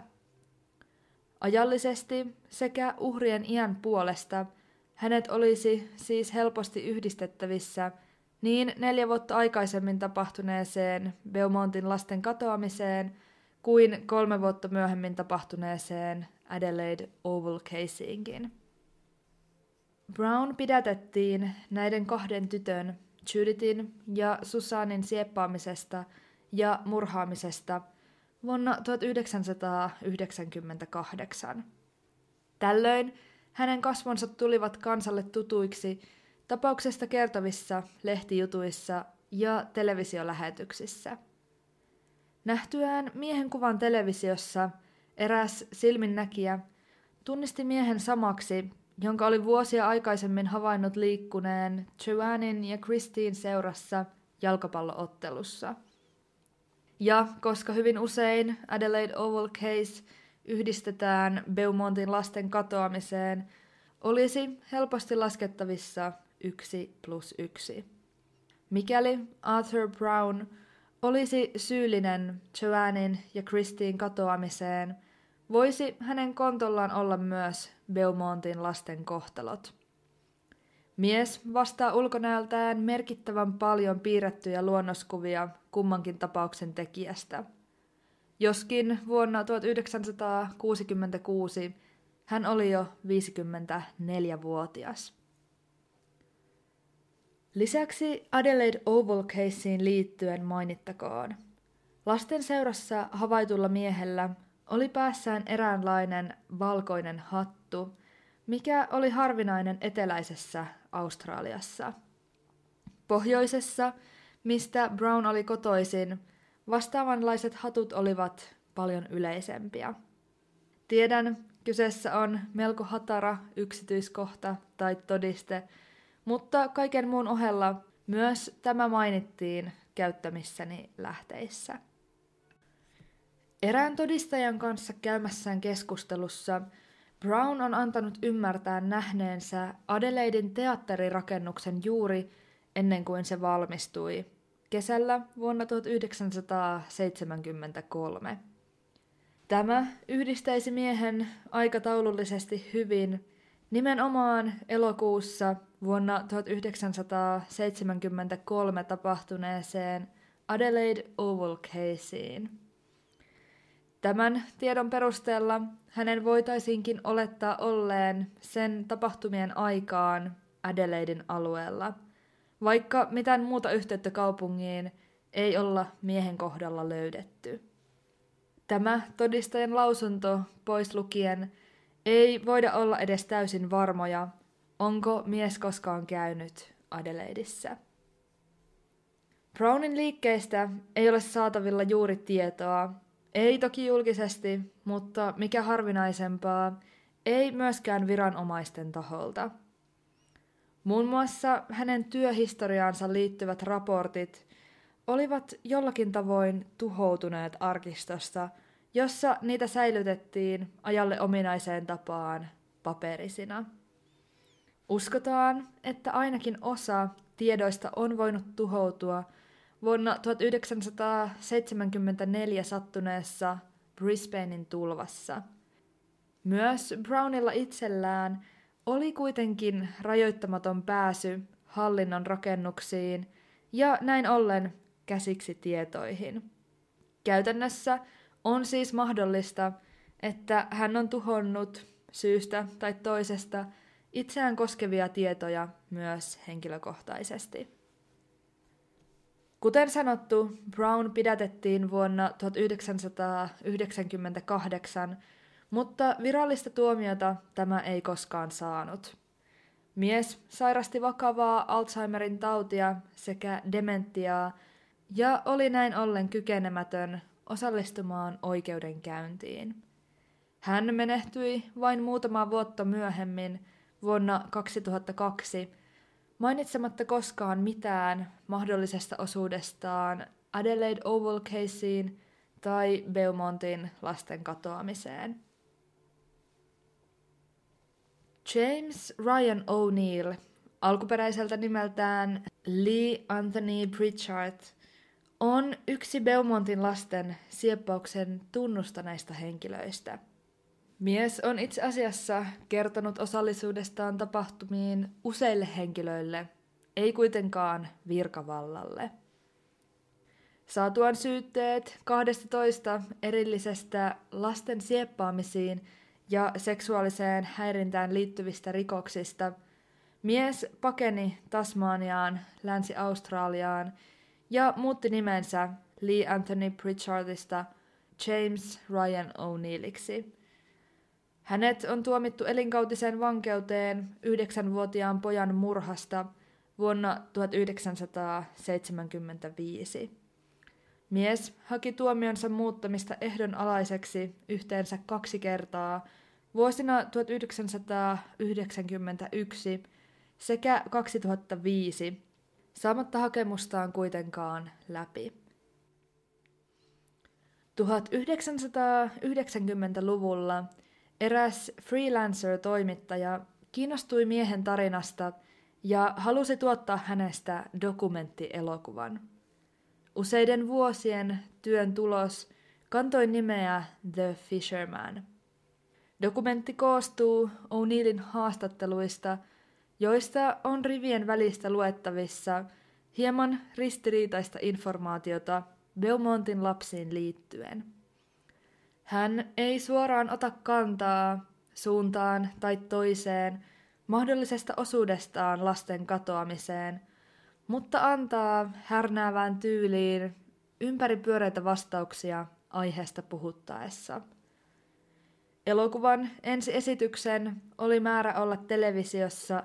Ajallisesti sekä uhrien iän puolesta hänet olisi siis helposti yhdistettävissä niin neljä vuotta aikaisemmin tapahtuneeseen Beaumontin lasten katoamiseen kuin kolme vuotta myöhemmin tapahtuneeseen Adelaide Oval Caseinkin. Brown pidätettiin näiden kahden tytön, Judithin ja Susanin sieppaamisesta – ja murhaamisesta vuonna 1998. Tällöin hänen kasvonsa tulivat kansalle tutuiksi tapauksesta kertovissa lehtijutuissa ja televisiolähetyksissä. Nähtyään miehen kuvan televisiossa eräs silminnäkijä tunnisti miehen samaksi, jonka oli vuosia aikaisemmin havainnut liikkuneen Joannin ja Christine seurassa jalkapalloottelussa. Ja koska hyvin usein Adelaide Oval Case yhdistetään Beaumontin lasten katoamiseen, olisi helposti laskettavissa yksi plus yksi. Mikäli Arthur Brown olisi syyllinen Joannin ja Christine katoamiseen, voisi hänen kontollaan olla myös Beaumontin lasten kohtalot. Mies vastaa ulkonäöltään merkittävän paljon piirrettyjä luonnoskuvia kummankin tapauksen tekijästä. Joskin vuonna 1966 hän oli jo 54-vuotias. Lisäksi Adelaide Oval Caseen liittyen mainittakoon. Lasten seurassa havaitulla miehellä oli päässään eräänlainen valkoinen hattu, mikä oli harvinainen eteläisessä Australiassa. Pohjoisessa, mistä Brown oli kotoisin, vastaavanlaiset hatut olivat paljon yleisempiä. Tiedän, kyseessä on melko hatara yksityiskohta tai todiste, mutta kaiken muun ohella myös tämä mainittiin käyttämissäni lähteissä. Erään todistajan kanssa käymässään keskustelussa Brown on antanut ymmärtää nähneensä Adelaidin teatterirakennuksen juuri ennen kuin se valmistui, kesällä vuonna 1973. Tämä yhdistäisi miehen aikataulullisesti hyvin nimenomaan elokuussa vuonna 1973 tapahtuneeseen Adelaide Oval Caseen. Tämän tiedon perusteella hänen voitaisiinkin olettaa olleen sen tapahtumien aikaan Adelaidin alueella, vaikka mitään muuta yhteyttä kaupungiin ei olla miehen kohdalla löydetty. Tämä todistajan lausunto pois lukien ei voida olla edes täysin varmoja, onko mies koskaan käynyt Adelaideissa. Brownin liikkeistä ei ole saatavilla juuri tietoa, ei toki julkisesti, mutta mikä harvinaisempaa, ei myöskään viranomaisten taholta. Muun muassa hänen työhistoriaansa liittyvät raportit olivat jollakin tavoin tuhoutuneet arkistosta, jossa niitä säilytettiin ajalle ominaiseen tapaan paperisina. Uskotaan, että ainakin osa tiedoista on voinut tuhoutua – vuonna 1974 sattuneessa Brisbanein tulvassa. Myös Brownilla itsellään oli kuitenkin rajoittamaton pääsy hallinnon rakennuksiin ja näin ollen käsiksi tietoihin. Käytännössä on siis mahdollista, että hän on tuhonnut syystä tai toisesta itseään koskevia tietoja myös henkilökohtaisesti. Kuten sanottu, Brown pidätettiin vuonna 1998, mutta virallista tuomiota tämä ei koskaan saanut. Mies sairasti vakavaa Alzheimerin tautia sekä dementiaa ja oli näin ollen kykenemätön osallistumaan oikeudenkäyntiin. Hän menehtyi vain muutama vuotta myöhemmin vuonna 2002 mainitsematta koskaan mitään mahdollisesta osuudestaan Adelaide Oval Caseen tai Beaumontin lasten katoamiseen. James Ryan O'Neill, alkuperäiseltä nimeltään Lee Anthony Pritchard, on yksi Beaumontin lasten sieppauksen tunnustaneista henkilöistä – Mies on itse asiassa kertonut osallisuudestaan tapahtumiin useille henkilöille, ei kuitenkaan virkavallalle. Saatuan syytteet 12 erillisestä lasten sieppaamisiin ja seksuaaliseen häirintään liittyvistä rikoksista, mies pakeni Tasmaniaan, Länsi-Australiaan ja muutti nimensä Lee Anthony Pritchardista James Ryan O'Neilliksi – Hänet on tuomittu elinkautiseen vankeuteen yhdeksänvuotiaan pojan murhasta vuonna 1975. Mies haki tuomionsa muuttamista ehdonalaiseksi yhteensä kaksi kertaa vuosina 1991 sekä 2005, saamatta hakemustaan kuitenkaan läpi. 1990-luvulla eräs freelancer-toimittaja kiinnostui miehen tarinasta ja halusi tuottaa hänestä dokumenttielokuvan. Useiden vuosien työn tulos kantoi nimeä The Fisherman. Dokumentti koostuu O'Neillin haastatteluista, joista on rivien välistä luettavissa hieman ristiriitaista informaatiota Belmontin lapsiin liittyen. Hän ei suoraan ota kantaa suuntaan tai toiseen mahdollisesta osuudestaan lasten katoamiseen, mutta antaa härnäävään tyyliin ympäripyöreitä vastauksia aiheesta puhuttaessa. Elokuvan ensiesityksen oli määrä olla televisiossa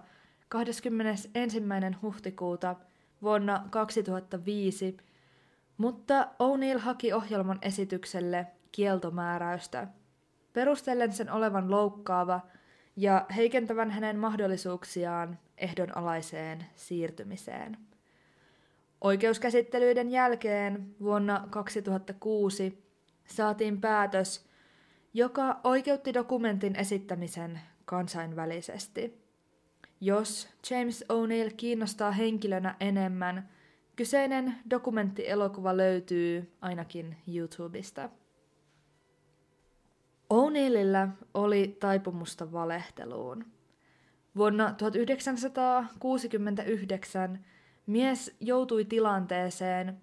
21. huhtikuuta vuonna 2005, mutta O'Neill haki ohjelman esitykselle kieltomääräystä, perustellen sen olevan loukkaava ja heikentävän hänen mahdollisuuksiaan ehdonalaiseen siirtymiseen. Oikeuskäsittelyiden jälkeen vuonna 2006 saatiin päätös, joka oikeutti dokumentin esittämisen kansainvälisesti. Jos James O'Neill kiinnostaa henkilönä enemmän, kyseinen dokumenttielokuva löytyy ainakin YouTubesta. O'Neillillä oli taipumusta valehteluun. Vuonna 1969 mies joutui tilanteeseen,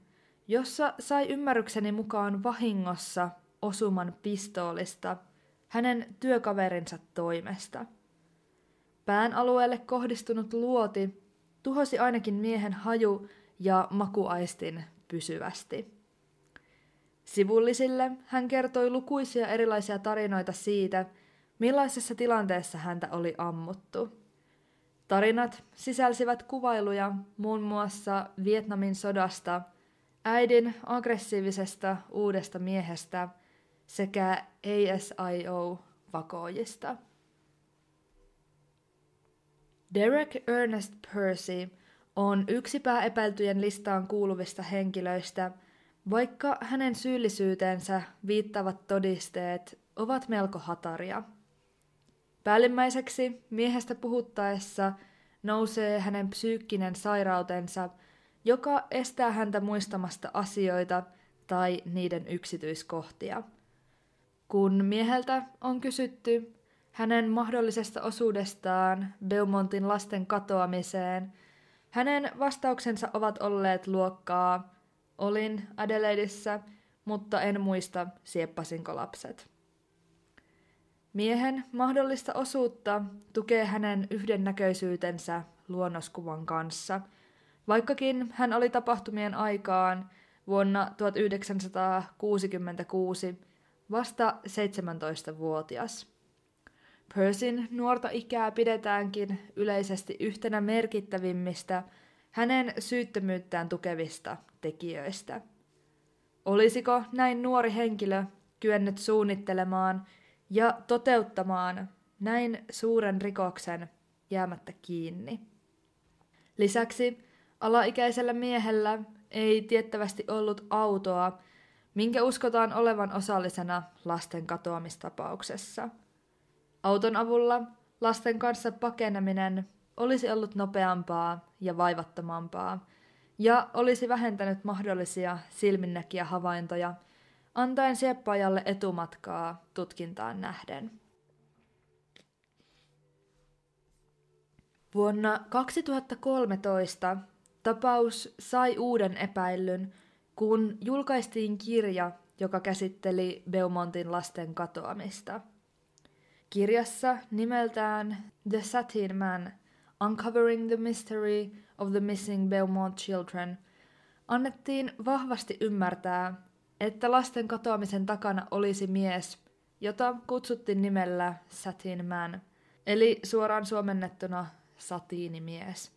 jossa sai ymmärrykseni mukaan vahingossa osuman pistoolista hänen työkaverinsa toimesta. Pään alueelle kohdistunut luoti tuhosi ainakin miehen haju- ja makuaistin pysyvästi. Sivullisille hän kertoi lukuisia erilaisia tarinoita siitä, millaisessa tilanteessa häntä oli ammuttu. Tarinat sisälsivät kuvailuja muun muassa Vietnamin sodasta, äidin aggressiivisesta uudesta miehestä sekä ASIO-vakoojista. Derek Ernest Percy on yksi pääepäiltyjen listaan kuuluvista henkilöistä – vaikka hänen syyllisyytensä viittavat todisteet ovat melko hataria. Päällimmäiseksi miehestä puhuttaessa nousee hänen psyykkinen sairautensa, joka estää häntä muistamasta asioita tai niiden yksityiskohtia. Kun mieheltä on kysytty hänen mahdollisesta osuudestaan Beaumontin lasten katoamiseen, hänen vastauksensa ovat olleet luokkaa Olin Adelaideissa, mutta en muista sieppasinko lapset. Miehen mahdollista osuutta tukee hänen yhdennäköisyytensä luonnoskuvan kanssa, vaikkakin hän oli tapahtumien aikaan vuonna 1966 vasta 17-vuotias. Persin nuorta ikää pidetäänkin yleisesti yhtenä merkittävimmistä hänen syyttömyyttään tukevista tekijöistä. Olisiko näin nuori henkilö kyennyt suunnittelemaan ja toteuttamaan näin suuren rikoksen jäämättä kiinni? Lisäksi alaikäisellä miehellä ei tiettävästi ollut autoa, minkä uskotaan olevan osallisena lasten katoamistapauksessa. Auton avulla lasten kanssa pakeneminen olisi ollut nopeampaa ja vaivattomampaa, ja olisi vähentänyt mahdollisia silminnäkiä havaintoja, antaen sieppaajalle etumatkaa tutkintaan nähden. Vuonna 2013 tapaus sai uuden epäillyn, kun julkaistiin kirja, joka käsitteli Beaumontin lasten katoamista. Kirjassa nimeltään The Satin Man Uncovering the Mystery of the Missing Belmont Children annettiin vahvasti ymmärtää, että lasten katoamisen takana olisi mies, jota kutsuttiin nimellä Satin Man, eli suoraan suomennettuna satiinimies.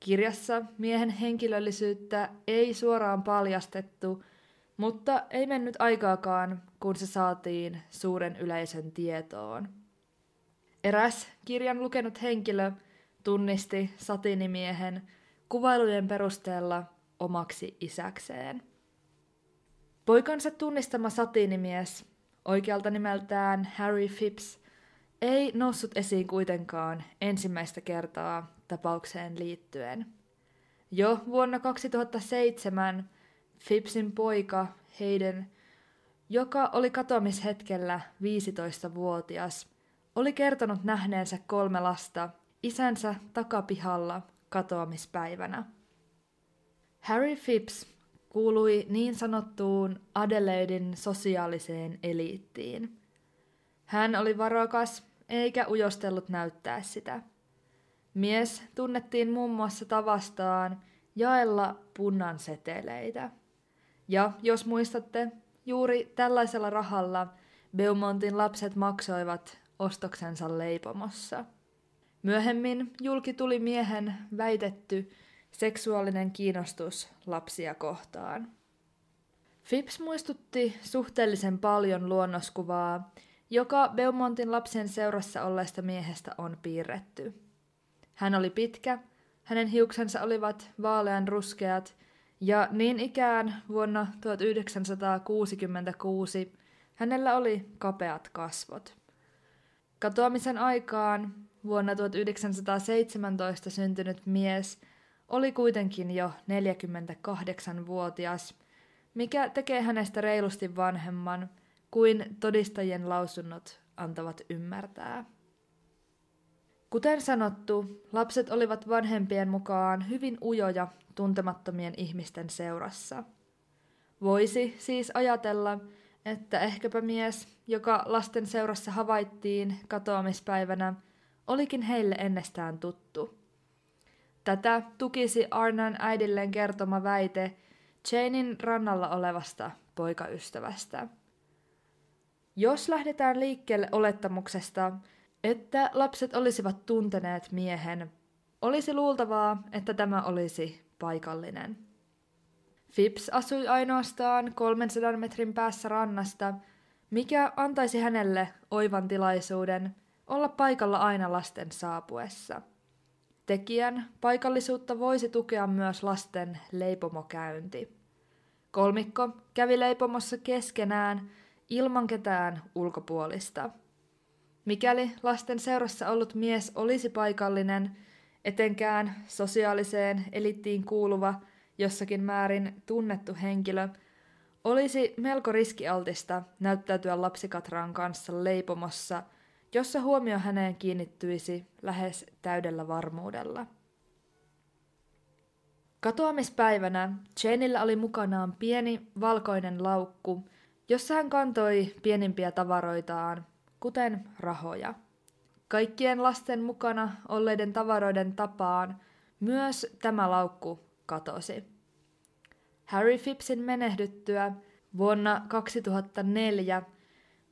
Kirjassa miehen henkilöllisyyttä ei suoraan paljastettu, mutta ei mennyt aikaakaan, kun se saatiin suuren yleisön tietoon. Eräs kirjan lukenut henkilö tunnisti satinimiehen kuvailujen perusteella omaksi isäkseen. Poikansa tunnistama satiinimies, oikealta nimeltään Harry Phipps, ei noussut esiin kuitenkaan ensimmäistä kertaa tapaukseen liittyen. Jo vuonna 2007 Phippsin poika Hayden, joka oli katoamishetkellä 15-vuotias, oli kertonut nähneensä kolme lasta isänsä takapihalla katoamispäivänä. Harry Phipps kuului niin sanottuun Adelaidein sosiaaliseen eliittiin. Hän oli varokas eikä ujostellut näyttää sitä. Mies tunnettiin muun muassa tavastaan jaella punnan seteleitä. Ja jos muistatte, juuri tällaisella rahalla Beaumontin lapset maksoivat ostoksensa leipomossa. Myöhemmin julki tuli miehen väitetty seksuaalinen kiinnostus lapsia kohtaan. Phipps muistutti suhteellisen paljon luonnoskuvaa, joka Beaumontin lapsen seurassa olleesta miehestä on piirretty. Hän oli pitkä, hänen hiuksensa olivat vaalean ruskeat ja niin ikään vuonna 1966 hänellä oli kapeat kasvot. Katoamisen aikaan vuonna 1917 syntynyt mies oli kuitenkin jo 48-vuotias, mikä tekee hänestä reilusti vanhemman kuin todistajien lausunnot antavat ymmärtää. Kuten sanottu, lapset olivat vanhempien mukaan hyvin ujoja tuntemattomien ihmisten seurassa. Voisi siis ajatella, että ehkäpä mies, joka lasten seurassa havaittiin katoamispäivänä, olikin heille ennestään tuttu. Tätä tukisi Arnan äidilleen kertoma väite Janein rannalla olevasta poikaystävästä. Jos lähdetään liikkeelle olettamuksesta, että lapset olisivat tunteneet miehen, olisi luultavaa, että tämä olisi paikallinen. Phipps asui ainoastaan 300 metrin päässä rannasta, mikä antaisi hänelle oivan tilaisuuden olla paikalla aina lasten saapuessa. Tekijän paikallisuutta voisi tukea myös lasten leipomokäynti. Kolmikko kävi leipomossa keskenään ilman ketään ulkopuolista. Mikäli lasten seurassa ollut mies olisi paikallinen, etenkään sosiaaliseen elittiin kuuluva, jossakin määrin tunnettu henkilö, olisi melko riskialtista näyttäytyä lapsikatraan kanssa leipomossa, jossa huomio häneen kiinnittyisi lähes täydellä varmuudella. Katoamispäivänä Janeillä oli mukanaan pieni valkoinen laukku, jossa hän kantoi pienimpiä tavaroitaan, kuten rahoja. Kaikkien lasten mukana olleiden tavaroiden tapaan myös tämä laukku katosi. Harry Phippsin menehdyttyä vuonna 2004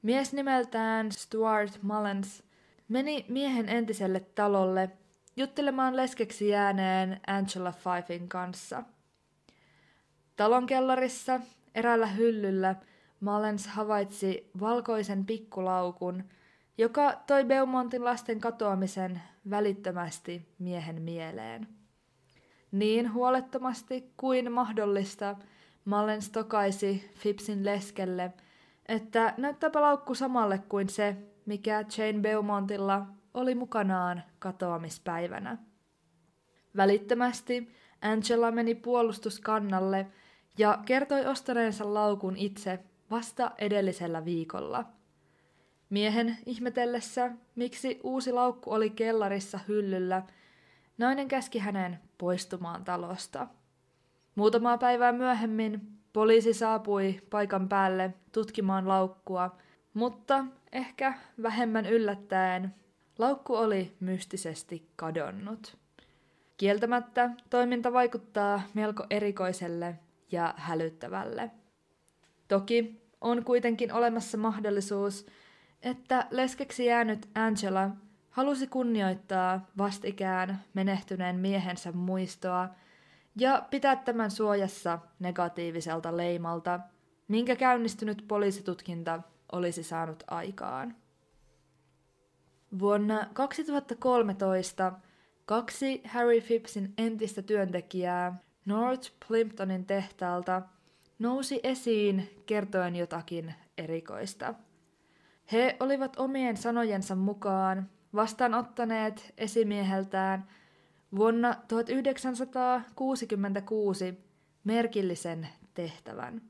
mies nimeltään Stuart Mullens meni miehen entiselle talolle juttelemaan leskeksi jääneen Angela Fifin kanssa. Talon kellarissa eräällä hyllyllä Mullens havaitsi valkoisen pikkulaukun, joka toi Beaumontin lasten katoamisen välittömästi miehen mieleen. Niin huolettomasti kuin mahdollista Mullens tokaisi Fipsin leskelle, että näyttääpä laukku samalle kuin se, mikä Jane Beaumontilla oli mukanaan katoamispäivänä. Välittömästi Angela meni puolustuskannalle ja kertoi ostaneensa laukun itse vasta edellisellä viikolla. Miehen ihmetellessä, miksi uusi laukku oli kellarissa hyllyllä, nainen käski hänen poistumaan talosta. Muutamaa päivää myöhemmin poliisi saapui paikan päälle tutkimaan laukkua, mutta ehkä vähemmän yllättäen laukku oli mystisesti kadonnut. Kieltämättä toiminta vaikuttaa melko erikoiselle ja hälyttävälle. Toki on kuitenkin olemassa mahdollisuus, että leskeksi jäänyt Angela halusi kunnioittaa vastikään menehtyneen miehensä muistoa ja pitää tämän suojassa negatiiviselta leimalta, minkä käynnistynyt poliisitutkinta olisi saanut aikaan. Vuonna 2013 kaksi Harry Phippsin entistä työntekijää North Plimptonin tehtaalta nousi esiin kertoen jotakin erikoista. He olivat omien sanojensa mukaan vastaanottaneet esimieheltään vuonna 1966 merkillisen tehtävän.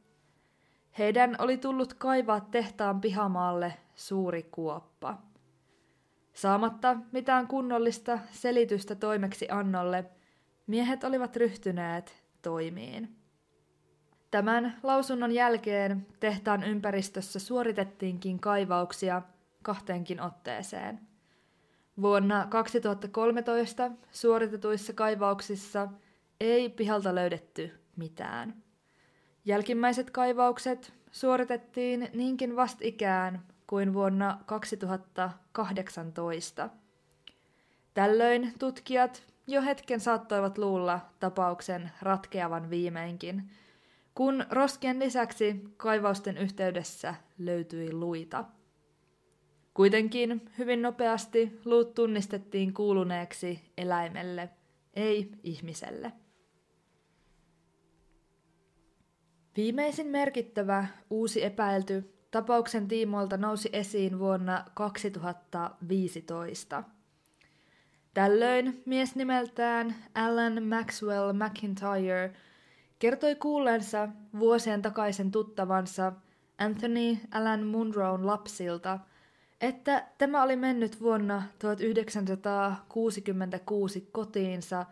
Heidän oli tullut kaivaa tehtaan pihamaalle suuri kuoppa. Saamatta mitään kunnollista selitystä toimeksi annolle, miehet olivat ryhtyneet toimiin. Tämän lausunnon jälkeen tehtaan ympäristössä suoritettiinkin kaivauksia kahteenkin otteeseen. Vuonna 2013 suoritetuissa kaivauksissa ei pihalta löydetty mitään. Jälkimmäiset kaivaukset suoritettiin niinkin vastikään kuin vuonna 2018. Tällöin tutkijat jo hetken saattoivat luulla tapauksen ratkeavan viimeinkin, kun roskien lisäksi kaivausten yhteydessä löytyi luita. Kuitenkin hyvin nopeasti luut tunnistettiin kuuluneeksi eläimelle, ei ihmiselle. Viimeisin merkittävä uusi epäilty tapauksen tiimoilta nousi esiin vuonna 2015. Tällöin mies nimeltään Alan Maxwell McIntyre kertoi kuulleensa vuosien takaisen tuttavansa Anthony Alan Munroon lapsilta, että tämä oli mennyt vuonna 1966 kotiinsa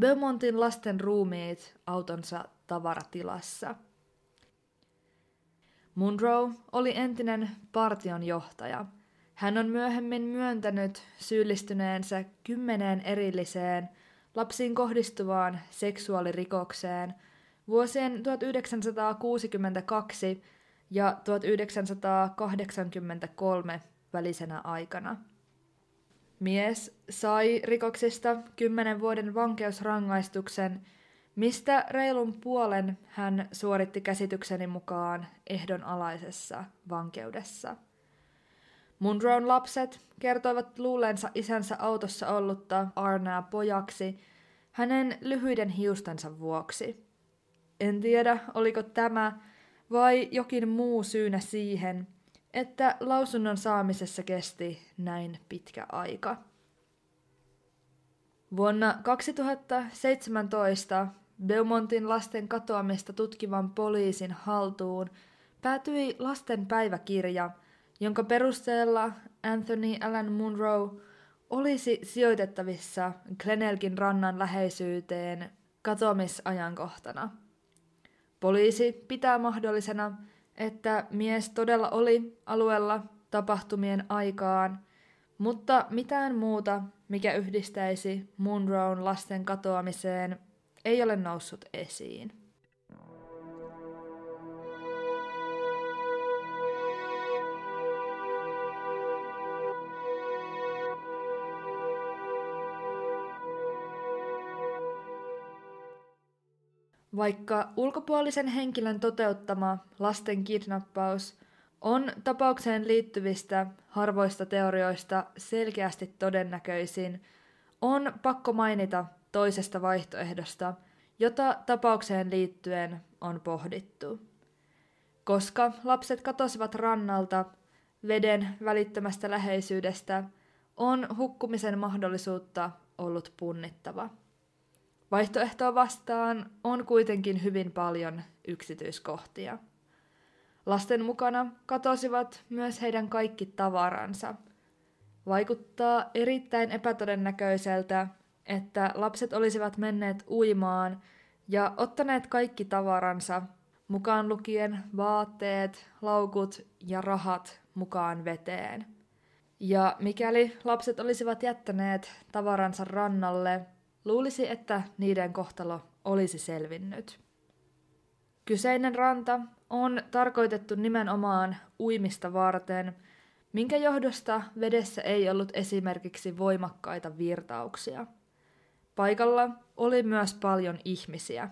Beaumontin lasten ruumiit autonsa tavaratilassa – Munro oli entinen partion johtaja. Hän on myöhemmin myöntänyt syyllistyneensä kymmeneen erilliseen lapsiin kohdistuvaan seksuaalirikokseen vuosien 1962 ja 1983 välisenä aikana. Mies sai rikoksista kymmenen vuoden vankeusrangaistuksen mistä reilun puolen hän suoritti käsitykseni mukaan ehdonalaisessa vankeudessa. Munroon lapset kertoivat luuleensa isänsä autossa ollutta Arnaa pojaksi hänen lyhyiden hiustensa vuoksi. En tiedä, oliko tämä vai jokin muu syynä siihen, että lausunnon saamisessa kesti näin pitkä aika. Vuonna 2017 Beaumontin lasten katoamista tutkivan poliisin haltuun päätyi lasten päiväkirja, jonka perusteella Anthony Allen Munro olisi sijoitettavissa Glenelgin rannan läheisyyteen katoamisajankohtana. Poliisi pitää mahdollisena, että mies todella oli alueella tapahtumien aikaan, mutta mitään muuta, mikä yhdistäisi Munroon lasten katoamiseen ei ole noussut esiin. Vaikka ulkopuolisen henkilön toteuttama lasten kidnappaus on tapaukseen liittyvistä harvoista teorioista selkeästi todennäköisin, on pakko mainita toisesta vaihtoehdosta, jota tapaukseen liittyen on pohdittu. Koska lapset katosivat rannalta veden välittömästä läheisyydestä, on hukkumisen mahdollisuutta ollut punnittava. Vaihtoehtoa vastaan on kuitenkin hyvin paljon yksityiskohtia. Lasten mukana katosivat myös heidän kaikki tavaransa. Vaikuttaa erittäin epätodennäköiseltä, että lapset olisivat menneet uimaan ja ottaneet kaikki tavaransa, mukaan lukien vaatteet, laukut ja rahat mukaan veteen. Ja mikäli lapset olisivat jättäneet tavaransa rannalle, luulisi, että niiden kohtalo olisi selvinnyt. Kyseinen ranta on tarkoitettu nimenomaan uimista varten, minkä johdosta vedessä ei ollut esimerkiksi voimakkaita virtauksia. Paikalla oli myös paljon ihmisiä.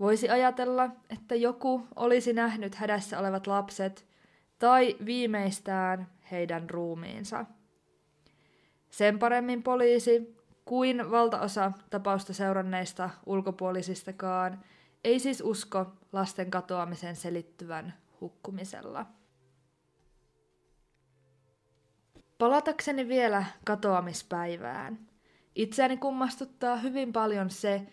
Voisi ajatella, että joku olisi nähnyt hädässä olevat lapset tai viimeistään heidän ruumiinsa. Sen paremmin poliisi kuin valtaosa tapausta seuranneista ulkopuolisistakaan ei siis usko lasten katoamisen selittyvän hukkumisella. Palatakseni vielä katoamispäivään. Itseäni kummastuttaa hyvin paljon se,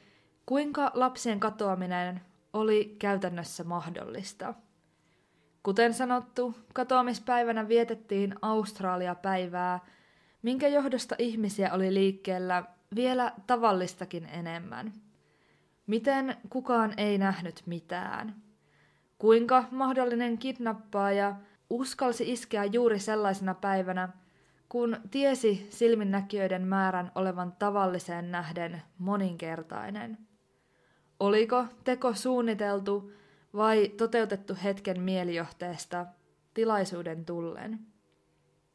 kuinka lapsien katoaminen oli käytännössä mahdollista. Kuten sanottu, katoamispäivänä vietettiin Australia-päivää, minkä johdosta ihmisiä oli liikkeellä vielä tavallistakin enemmän. Miten kukaan ei nähnyt mitään? Kuinka mahdollinen kidnappaaja uskalsi iskeä juuri sellaisena päivänä, kun tiesi silminnäkijöiden määrän olevan tavalliseen nähden moninkertainen? Oliko teko suunniteltu vai toteutettu hetken mielijohteesta tilaisuuden tullen?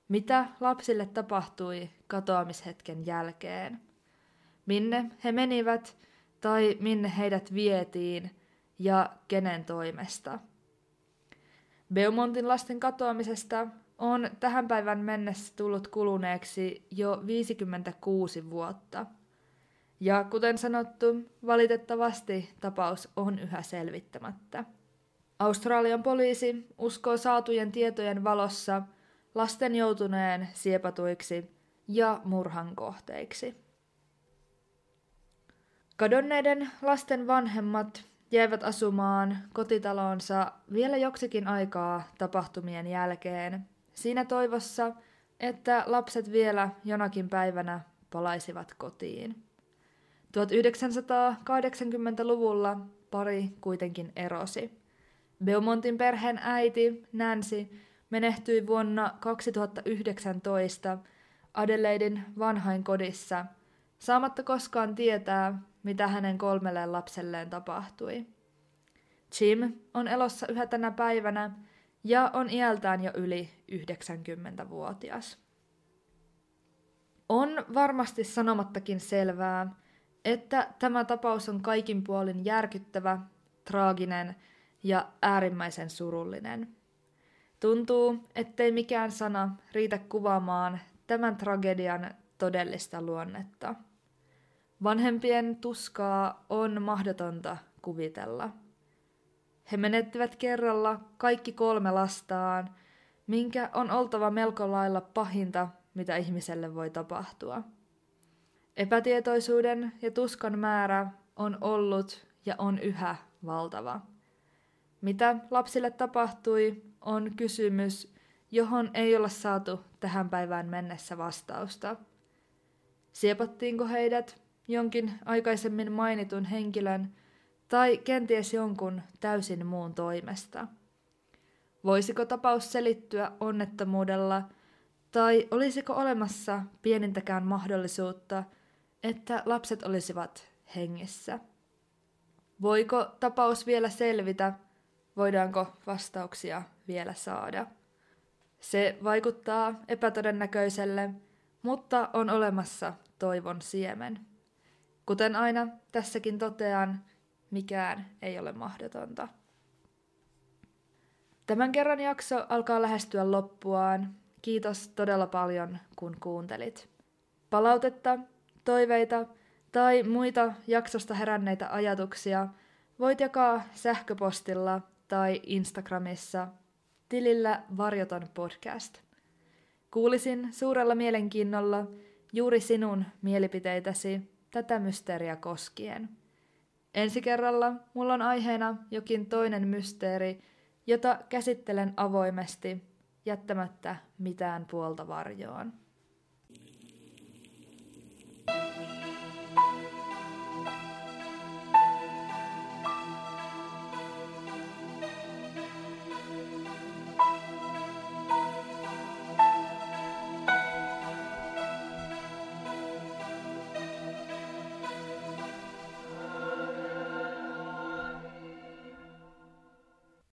Mitä lapsille tapahtui katoamishetken jälkeen? Minne he menivät tai minne heidät vietiin ja kenen toimesta? Beaumontin lasten katoamisesta on tähän päivän mennessä tullut kuluneeksi jo 56 vuotta. Ja kuten sanottu, valitettavasti tapaus on yhä selvittämättä. Australian poliisi uskoo saatujen tietojen valossa – lasten joutuneen siepatuiksi ja murhan kohteiksi. Kadonneiden lasten vanhemmat jäivät asumaan kotitalonsa vielä joksikin aikaa tapahtumien jälkeen, siinä toivossa, että lapset vielä jonakin päivänä palaisivat kotiin. 1980-luvulla pari kuitenkin erosi. Beaumontin perheen äiti Nancy menehtyi vuonna 2019 Adelaidein vanhainkodissa, saamatta koskaan tietää, mitä hänen kolmelle lapselleen tapahtui. Jim on elossa yhä tänä päivänä ja on iältään jo yli 90-vuotias. On varmasti sanomattakin selvää, että tämä tapaus on kaikin puolin järkyttävä, traaginen ja äärimmäisen surullinen – Tuntuu, ettei mikään sana riitä kuvaamaan tämän tragedian todellista luonnetta. Vanhempien tuskaa on mahdotonta kuvitella. He menettivät kerralla kaikki kolme lastaan, minkä on oltava melko lailla pahinta, mitä ihmiselle voi tapahtua. Epätietoisuuden ja tuskan määrä on ollut ja on yhä valtava. Mitä lapsille tapahtui, on kysymys, johon ei olla saatu tähän päivään mennessä vastausta. Siepattiinko heidät jonkin aikaisemmin mainitun henkilön tai kenties jonkun täysin muun toimesta? Voisiko tapaus selittyä onnettomuudella tai olisiko olemassa pienintäkään mahdollisuutta, että lapset olisivat hengissä? Voiko tapaus vielä selvitä voidaanko vastauksia vielä saada. Se vaikuttaa epätodennäköiselle, mutta on olemassa toivon siemen. Kuten aina tässäkin totean, mikään ei ole mahdotonta. Tämän kerran jakso alkaa lähestyä loppuaan. Kiitos todella paljon, kun kuuntelit. Palautetta, toiveita tai muita jaksosta heränneitä ajatuksia voit jakaa sähköpostilla tai Instagramissa tilillä Varjoton podcast. Kuulisin suurella mielenkiinnolla juuri sinun mielipiteitäsi tätä mysteeriä koskien. Ensi kerralla mulla on aiheena jokin toinen mysteeri, jota käsittelen avoimesti, jättämättä mitään puolta varjoon.